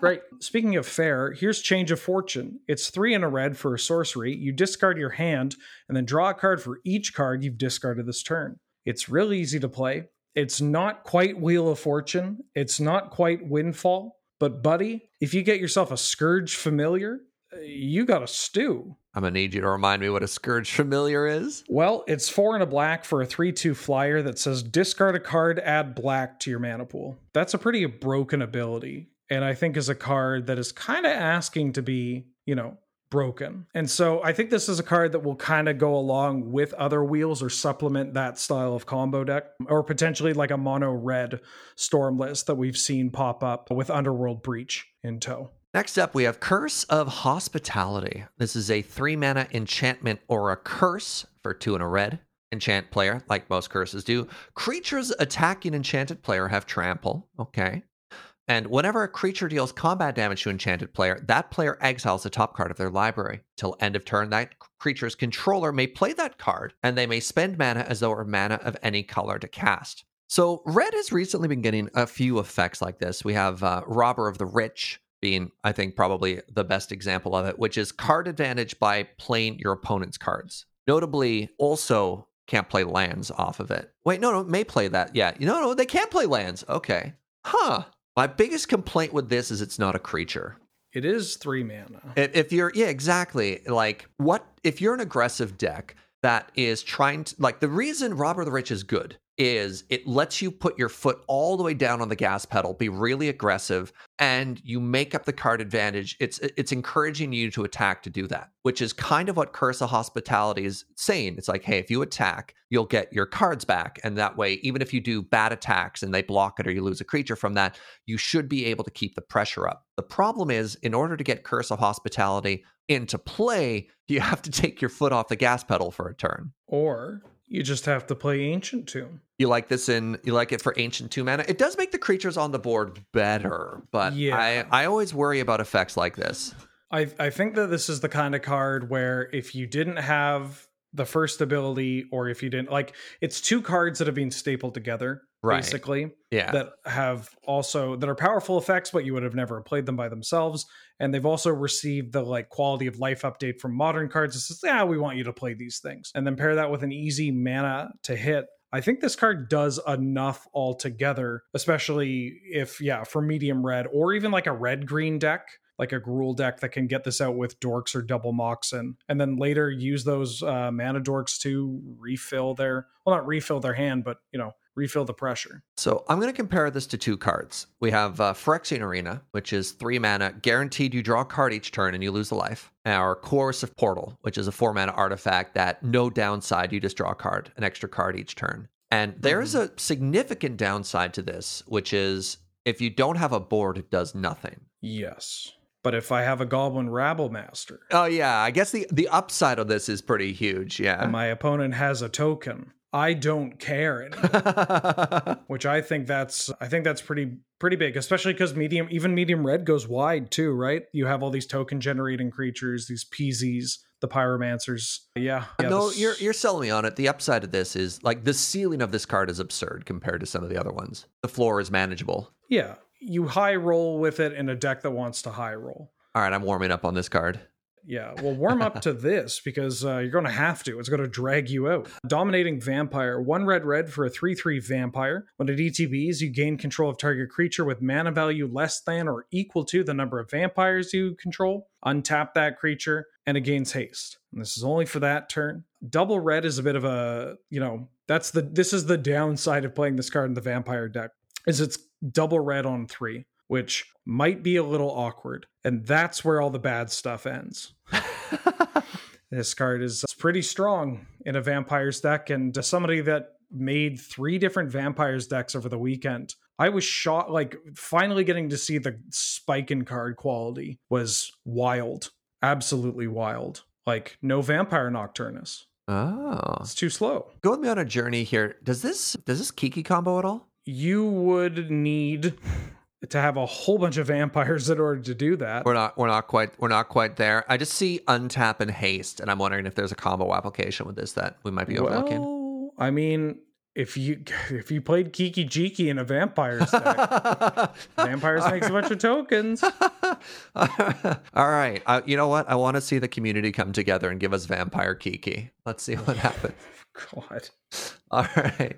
Right. Speaking of fair, here's Change of Fortune. It's three in a red for a sorcery. You discard your hand and then draw a card for each card you've discarded this turn. It's real easy to play. It's not quite Wheel of Fortune. It's not quite Windfall. But, buddy, if you get yourself a Skirge Familiar, uh, you got a stew. I'm gonna need you to remind me what a Skirge Familiar is. Well, it's four and a black for a 3 2 flyer that says discard a card, add black to your mana pool. That's a pretty broken ability. And I think is a card that is kind of asking to be, you know, broken. And so I think this is a card that will kind of go along with other wheels or supplement that style of combo deck, or potentially like a mono red storm list that we've seen pop up with Underworld Breach in tow. Next up, we have Curse of Hospitality. This is a three mana enchantment or a curse for two and a red. Enchant player, like most curses do. Creatures attacking enchanted player have trample. Okay. And whenever a creature deals combat damage to enchanted player, that player exiles the top card of their library. Till end of turn, that creature's controller may play that card, and they may spend mana as though it were mana of any color to cast. So red has recently been getting a few effects like this. We have uh, Robber of the Rich being, I think, probably the best example of it, which is card advantage by playing your opponent's cards. Notably, also can't play lands off of it. Wait, no, no, may play that. Yeah, no, no, they can't play lands. Okay, huh. My biggest complaint with this is it's not a creature. It is three mana. If, you're, yeah, exactly. Like, what if you're an aggressive deck that is trying to, like, the reason Robber the Rich is good is it lets you put your foot all the way down on the gas pedal, be really aggressive, and you make up the card advantage. It's it's encouraging you to attack to do that, which is kind of what Curse of Hospitality is saying. It's like, hey, if you attack, you'll get your cards back, and that way, even if you do bad attacks and they block it or you lose a creature from that, you should be able to keep the pressure up. The problem is, in order to get Curse of Hospitality into play, you have to take your foot off the gas pedal for a turn. Or you just have to play Ancient Tomb. You like this in you like it for ancient two mana. It does make the creatures on the board better, but Yeah. I I always worry about effects like this. I I think that this is the kind of card where if you didn't have the first ability or if you didn't like it's two cards that have been stapled together Right. basically Yeah. that have also that are powerful effects but you would have never played them by themselves and they've also received the like quality of life update from modern cards that says yeah we want you to play these things and then pair that with an easy mana to hit I think this card does enough altogether, especially if, yeah, for medium red or even like a red green deck. like a Gruul deck that can get this out with dorks or double moxen, and then later use those uh, mana dorks to refill their well, not refill their hand, but you know refill the pressure. So I'm going to compare this to two cards. We have uh, Phyrexian Arena, which is three mana, guaranteed you draw a card each turn and you lose a life. Our Coercive Portal, which is a four mana artifact that no downside, you just draw a card, an extra card each turn. And there is a significant downside to this, which is if you don't have a board, it does nothing. Yes. But if I have a Goblin Rabblemaster Oh yeah, I guess the the upside of this is pretty huge. Yeah. and my opponent has a token, I don't care anymore. which I think that's I think that's pretty pretty big, especially because medium even medium red goes wide too, right? You have all these token generating creatures, these PZs, the pyromancers. Yeah. yeah no, this- you're you're selling me on it. The upside of this is like the ceiling of this card is absurd compared to some of the other ones. The floor is manageable. yeah. You high roll with it in a deck that wants to high roll. All right, I'm warming up on this card. Yeah, well, warm up to this because uh, you're going to have to. It's going to drag you out. Dominating Vampire. One red red for a 3 3 vampire. When it ETBs, you gain control of target creature with mana value less than or equal to the number of vampires you control. Untap that creature, and it gains haste. And this is only for that turn. Double red is a bit of a, you know, that's the this is the downside of playing this card in the vampire deck. Is it's double red on three which might be a little awkward. And that's where all the bad stuff ends. this card is uh, pretty strong in a vampires deck, and to somebody that made three different vampires decks over the weekend. I was shocked, like finally getting to see the spike in card quality was wild, absolutely wild. Like no vampire nocturnus. Oh, It's too slow. go with me on a journey here. Does this does this Kiki combo at all? You would need to have a whole bunch of vampires in order to do that. We're not we're not quite we're not quite there. I just see untap and haste, and I'm wondering if there's a combo application with this that we might be overlooking. Well, I mean, if you if you played Kiki Jiki in a vampire deck, vampires makes a bunch of tokens. All right, uh, you know what? I want to see the community come together and give us vampire Kiki. Let's see what happens. God. All right.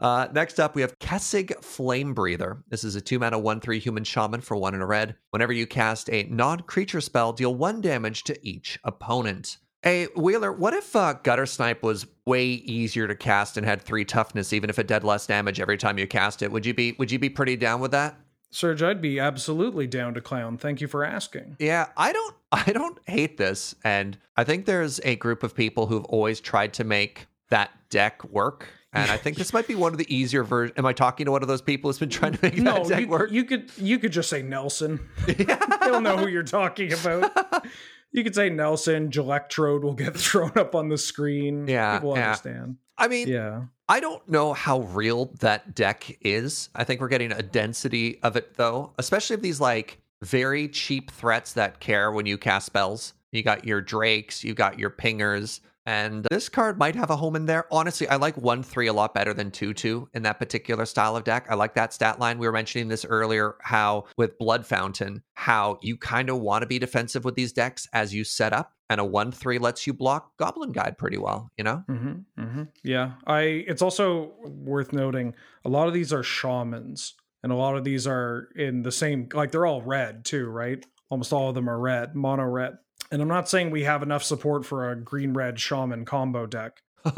Uh, next up, we have Kessig Flamebreather. This is a two mana, one three human shaman for one and a red. Whenever you cast a non creature spell, deal one damage to each opponent. Hey, Wheeler, what if uh, Guttersnipe was way easier to cast and had three toughness, even if it did less damage every time you cast it? Would you be Would you be pretty down with that? Serge, I'd be absolutely down to clown. Thank you for asking. Yeah, I don't I don't hate this and I think there's a group of people who've always tried to make that deck work. And I think this might be one of the easier versions. Am I talking to one of those people who's been trying to make that No, you, work? you could you could just say Nelson. They'll know who you're talking about. You could say Nelson. Electrode will get thrown up on the screen. Yeah, people yeah. understand. I mean, Yeah. I don't know how real that deck is. I think we're getting a density of it though, especially of these like very cheap threats that care when you cast spells. You got your drakes, you got your pingers, and this card might have a home in there. Honestly, I like 1 3 a lot better than 2 2 in that particular style of deck. I like that stat line. We were mentioning this earlier how with Blood Fountain, how you kind of want to be defensive with these decks as you set up, and a 1 3 lets you block Goblin Guide pretty well, you know? Mm-hmm, mm-hmm. Yeah, I. It's also worth noting a lot of these are shamans, and a lot of these are in the same. Like they're all red too, right? Almost all of them are red, mono red. And I'm not saying we have enough support for a green red shaman combo deck. uh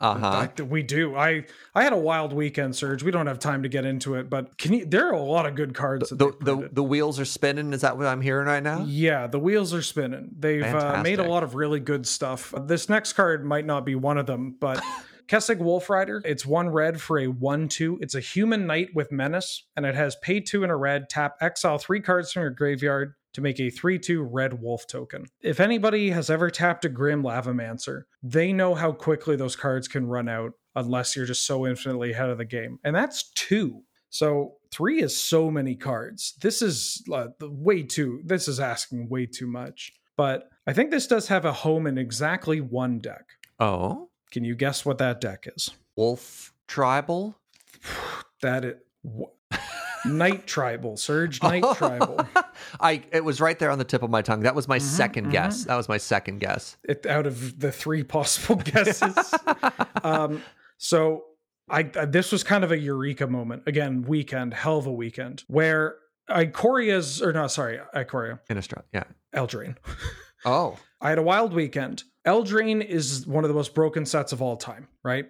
huh. I- we do. I I had a wild weekend, Serge. We don't have time to get into it, but can you? There are a lot of good cards. that the, the the wheels are spinning. Is that what I'm hearing right now? Yeah, the wheels are spinning. They've uh, made a lot of really good stuff. This next card might not be one of them, but Kessig Wolfrider. It's one red for a 1 2. It's a human knight with menace, and it has pay two and a red, tap, exile three cards from your graveyard to make a 3 2 red wolf token. If anybody has ever tapped a Grim Lavamancer, they know how quickly those cards can run out unless you're just so infinitely ahead of the game. And that's two. So three is so many cards. This is uh, way too. This is asking way too much. But I think this does have a home in exactly one deck. Oh, Can you guess what that deck is? wolf tribal. That it. wh- Night Tribal, Serge Night Tribal. I it was right there on the tip of my tongue. That was my Mm-hmm, second guess. That was my second guess. It, out of the three possible guesses. um, so I uh, this was kind of a eureka moment. Again, weekend, hell of a weekend, where Ikoria's, or no, sorry, Ikoria, Innistrad. Yeah. Eldraine. Oh. I had a wild weekend. Eldraine is one of the most broken sets of all time, right?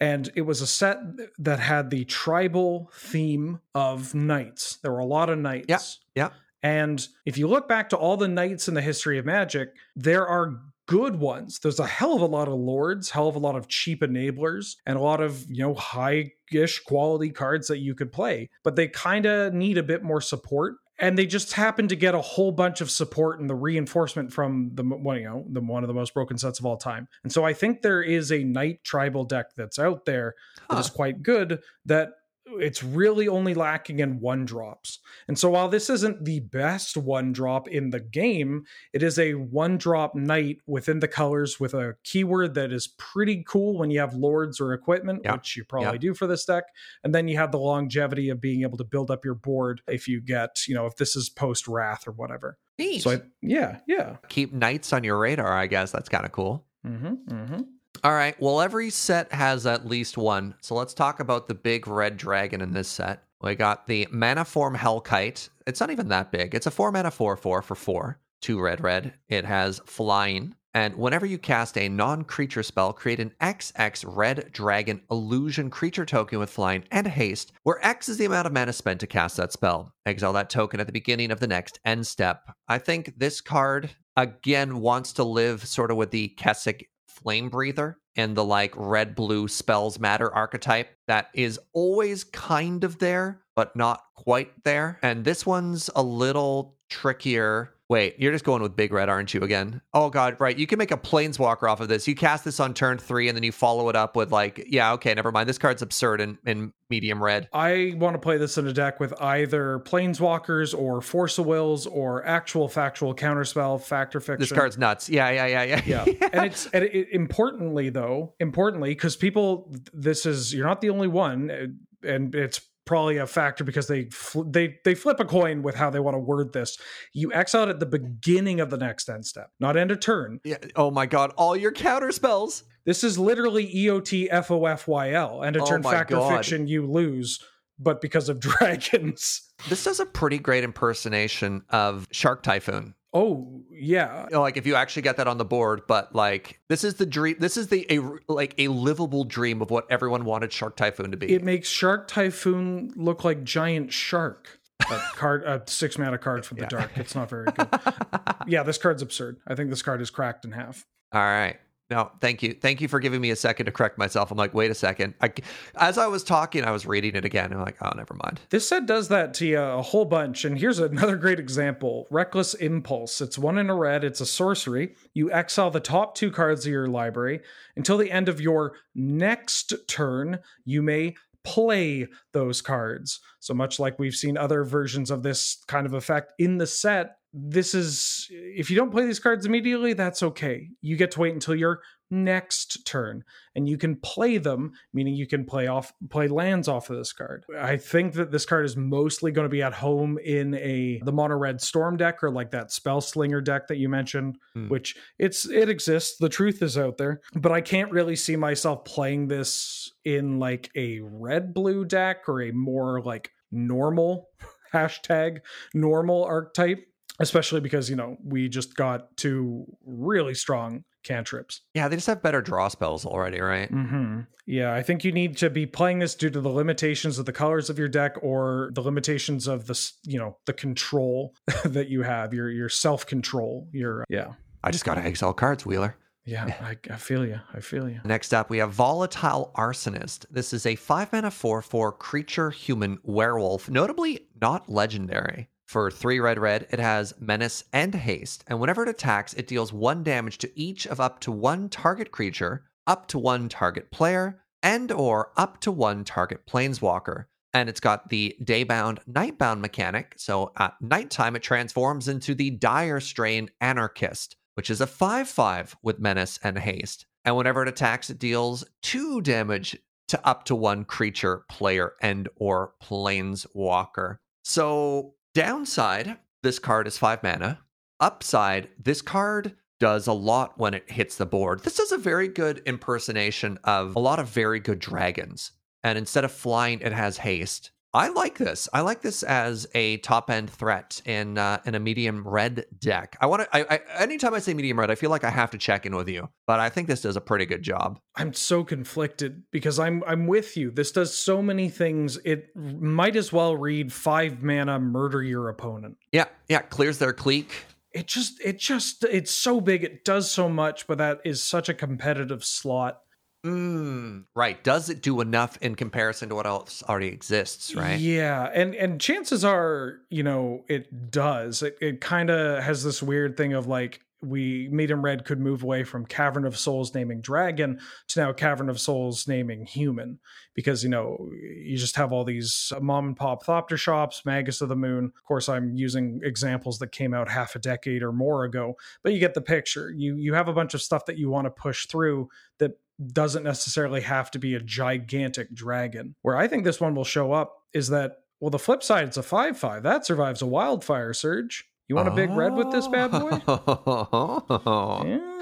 And it was a set that had the tribal theme of knights. There were a lot of knights. Yeah, yeah. And if you look back to all the knights in the history of Magic, there are good ones. There's a hell of a lot of lords, hell of a lot of cheap enablers, and a lot of, you know, high-ish quality cards that you could play. But they kind of need a bit more support and they just happen to get a whole bunch of support and the reinforcement from the one you know the one of the most broken sets of all time. And so I think there is a knight tribal deck that's out there that is quite good that it's really only lacking in one drops. And so while this isn't the best one drop in the game, it is a one drop knight within the colors with a keyword that is pretty cool when you have lords or equipment, Yeah. which you probably Yeah. do for this deck. And then you have the longevity of being able to build up your board if you get, you know, if this is post wrath or whatever. Neat. So I, yeah, yeah. Keep knights on your radar, I guess. That's kind of cool. Mm-hmm, mm-hmm. All right. Well, every set has at least one. So let's talk about the big red dragon in this set. We got the Manaform Hellkite. It's not even that big. It's a four mana four four for four, two red red. It has flying. And whenever you cast a non creature spell, create an XX red dragon illusion creature token with flying and haste, where X is the amount of mana spent to cast that spell. Exile that token at the beginning of the next end step. I think this card, again, wants to live sort of with the Kessig Flamebreather and the like red blue spells matter archetype that is always kind of there but not quite there. And this one's a little trickier. Wait you're just going with big red aren't you again? Oh god right. You can make a planeswalker off of this. You cast this on turn three and then you follow it up with like yeah okay never mind. This card's absurd in, in medium red. I want to play this in a deck with either planeswalkers or force of wills or actual factual counterspell, factor fiction. this card's nuts. Yeah yeah yeah. Yeah. Yeah. And it's and it, importantly though importantly because people this is you're not the only one uh, and it's probably a factor because they fl- they they flip a coin with how they want to word this. You x out at the beginning of the next end step not end of turn. Yeah oh my god all your counter spells. This is literally eot fofyl end of Oh turn factor God. fiction you lose but because of dragons. This does a pretty great impersonation of shark typhoon oh yeah. You know, like if you actually get that on the board but like this is the dream this is the a like a livable dream of what everyone wanted shark typhoon to be. It makes shark typhoon look like giant shark. A card a six mana card from the Yeah. dark. It's not very good. Yeah this card's absurd. I think this card is cracked in half. All right no thank you. Thank you for giving me a second to correct myself. I'm like wait a second. I, as i was talking i was reading it again. I'm like oh never mind. This set does that to you a whole bunch. And here's another great example. Reckless impulse. It's one in a red. It's a sorcery. You exile the top two cards of your library. Until the end of your next turn you may play those cards. So much like we've seen other versions of this kind of effect in the set, this is if you don't play these cards immediately, that's okay. You get to wait until your next turn and you can play them, meaning you can play off play lands off of this card. I think that this card is mostly going to be at home in a the mono red storm deck or like that spell slinger deck that you mentioned, Hmm. which it's it exists. The truth is out there, but I can't really see myself playing this in like a red blue deck or a more like normal hashtag normal archetype especially because you know we just got two really strong cantrips yeah they just have better draw spells already right mm-hmm. yeah i think you need to be playing this due to the limitations of the colors of your deck or the limitations of the you know the control that you have your your self control your yeah i just gotta exile cards wheeler yeah I, I feel you i feel you Next up, we have Volatile Arsonist. This is a 5 mana 4 4 creature human werewolf, notably not legendary. For 3 red red, it has menace and haste, and whenever it attacks, it deals 1 damage to each of up to 1 target creature, up to 1 target player, and or up to 1 target planeswalker. And it's got the daybound nightbound mechanic, so at nighttime it transforms into the dire strain anarchist which is a 5 5 with menace and haste. And whenever it attacks, it deals 2 damage to up to one creature, player, and or planeswalker. So, downside, this card is 5 mana. Upside, this card does a lot when it hits the board. This is a very good impersonation of a lot of very good dragons. And instead of flying, it has haste. I like this. I like this as a top end threat in uh, in a medium red deck. I want to. I, I, anytime I say medium red, I feel like I have to check in with you. But I think this does a pretty good job. I'm so conflicted because I'm I'm with you. This does so many things. It might as well read five mana, murder your opponent. Yeah, yeah. Clears their clique. It just it just it's so big. It does so much, but that is such a competitive slot. Mm, right. Does it do enough in comparison to what else already exists, right? Yeah. And and chances are, you know, it does. It it kind of has this weird thing of like we medium red could move away from cavern of souls naming dragon to now cavern of souls naming human because you know you just have all these mom and pop thopter shops magus of the moon of course i'm using examples that came out half a decade or more ago but you get the picture you you have a bunch of stuff that you want to push through that doesn't necessarily have to be a gigantic dragon. Where I think this one will show up is that, well, the flip side, it's a 5 5. That survives a wildfire surge. You want a big red with this bad boy? Oh. yeah.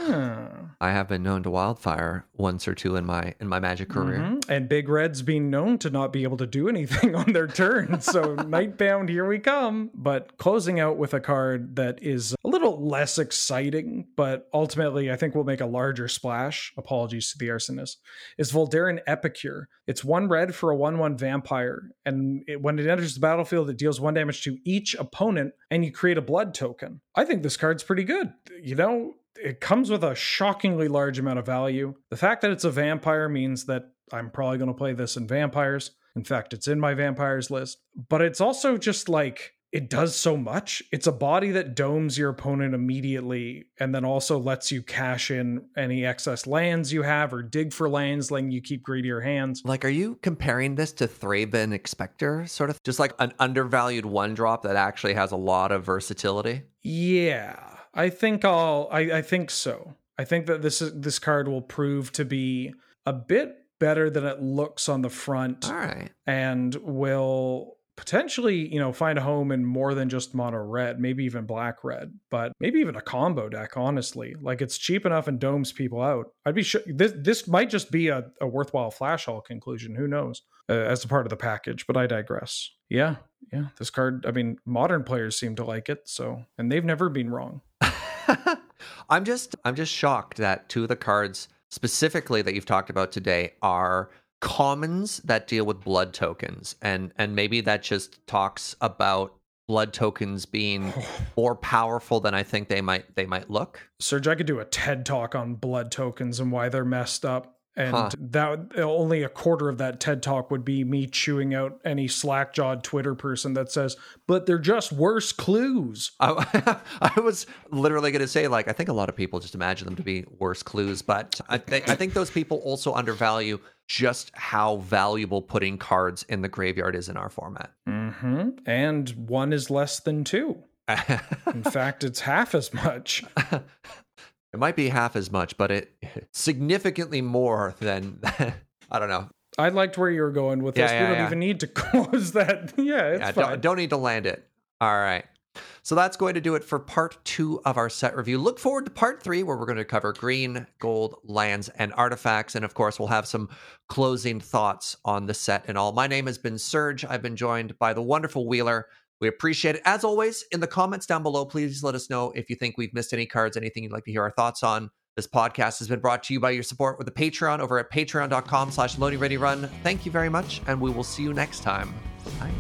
I have been known to wildfire once or two in my in my magic career. Mm-hmm. And big red's being known to not be able to do anything on their turn. So Nightbound, here we come. But closing out with a card that is a little less exciting, but ultimately I think will make a larger splash. Apologies to the arsonist. Is Voldaren Epicure. It's one red for a one-one vampire, and it, when it enters the battlefield, it deals one damage to each opponent, and you create a blood token. I think this card's pretty good. You know, it comes with a shockingly large amount of value. The fact that it's a vampire means that I'm probably going to play this in vampires. In fact, it's in my vampires list. But it's also just like it does so much. It's a body that domes your opponent immediately and then also lets you cash in any excess lands you have or dig for lands, letting you keep greedier hands. Like, are you comparing this to Thraben Inspector, sort of just like an undervalued one drop that actually has a lot of versatility? Yeah. I think I'll I, I think so. I think that this is this card will prove to be a bit better than it looks on the front. All right. And will potentially, you know, find a home in more than just mono red, maybe even black red, but maybe even a combo deck, honestly. Like it's cheap enough and domes people out. I'd be sure this this might just be a, a worthwhile flash haul conclusion. Who knows? Uh, as a part of the package, but I digress. Yeah, yeah. This card, I mean, modern players seem to like it, so and they've never been wrong. I'm just I'm just shocked that two of the cards specifically that you've talked about today are commons that deal with blood tokens and and maybe that just talks about blood tokens being more powerful than I think they might they might look. Serge, I could do a TED talk on blood tokens and why they're messed up and huh. that only a quarter of that TED talk would be me chewing out any slack-jawed Twitter person that says, "But they're just worse clues." I, I was literally going to say, like, I think a lot of people just imagine them to be worse clues, but I, th- I think those people also undervalue just how valuable putting cards in the graveyard is in our format. Mm-hmm. And one is less than two. in fact, it's half as much. It might be half as much, but it significantly more than I don't know. I liked where you were going with yeah, this. Yeah, we don't yeah. even need to close that. yeah, yeah don't, don't need to land it. All right. So that's going to do it for part two of our set review. Look forward to part three, where we're going to cover green, gold, lands, and artifacts. And of course, we'll have some closing thoughts on the set and all. My name has been Serge. I've been joined by the wonderful Wheeler. We appreciate it. As always, in the comments down below, please let us know if you think we've missed any cards, anything you'd like to hear our thoughts on. This podcast has been brought to you by your support with the Patreon over at patreon.com slash run. Thank you very much, and we will see you next time. Bye.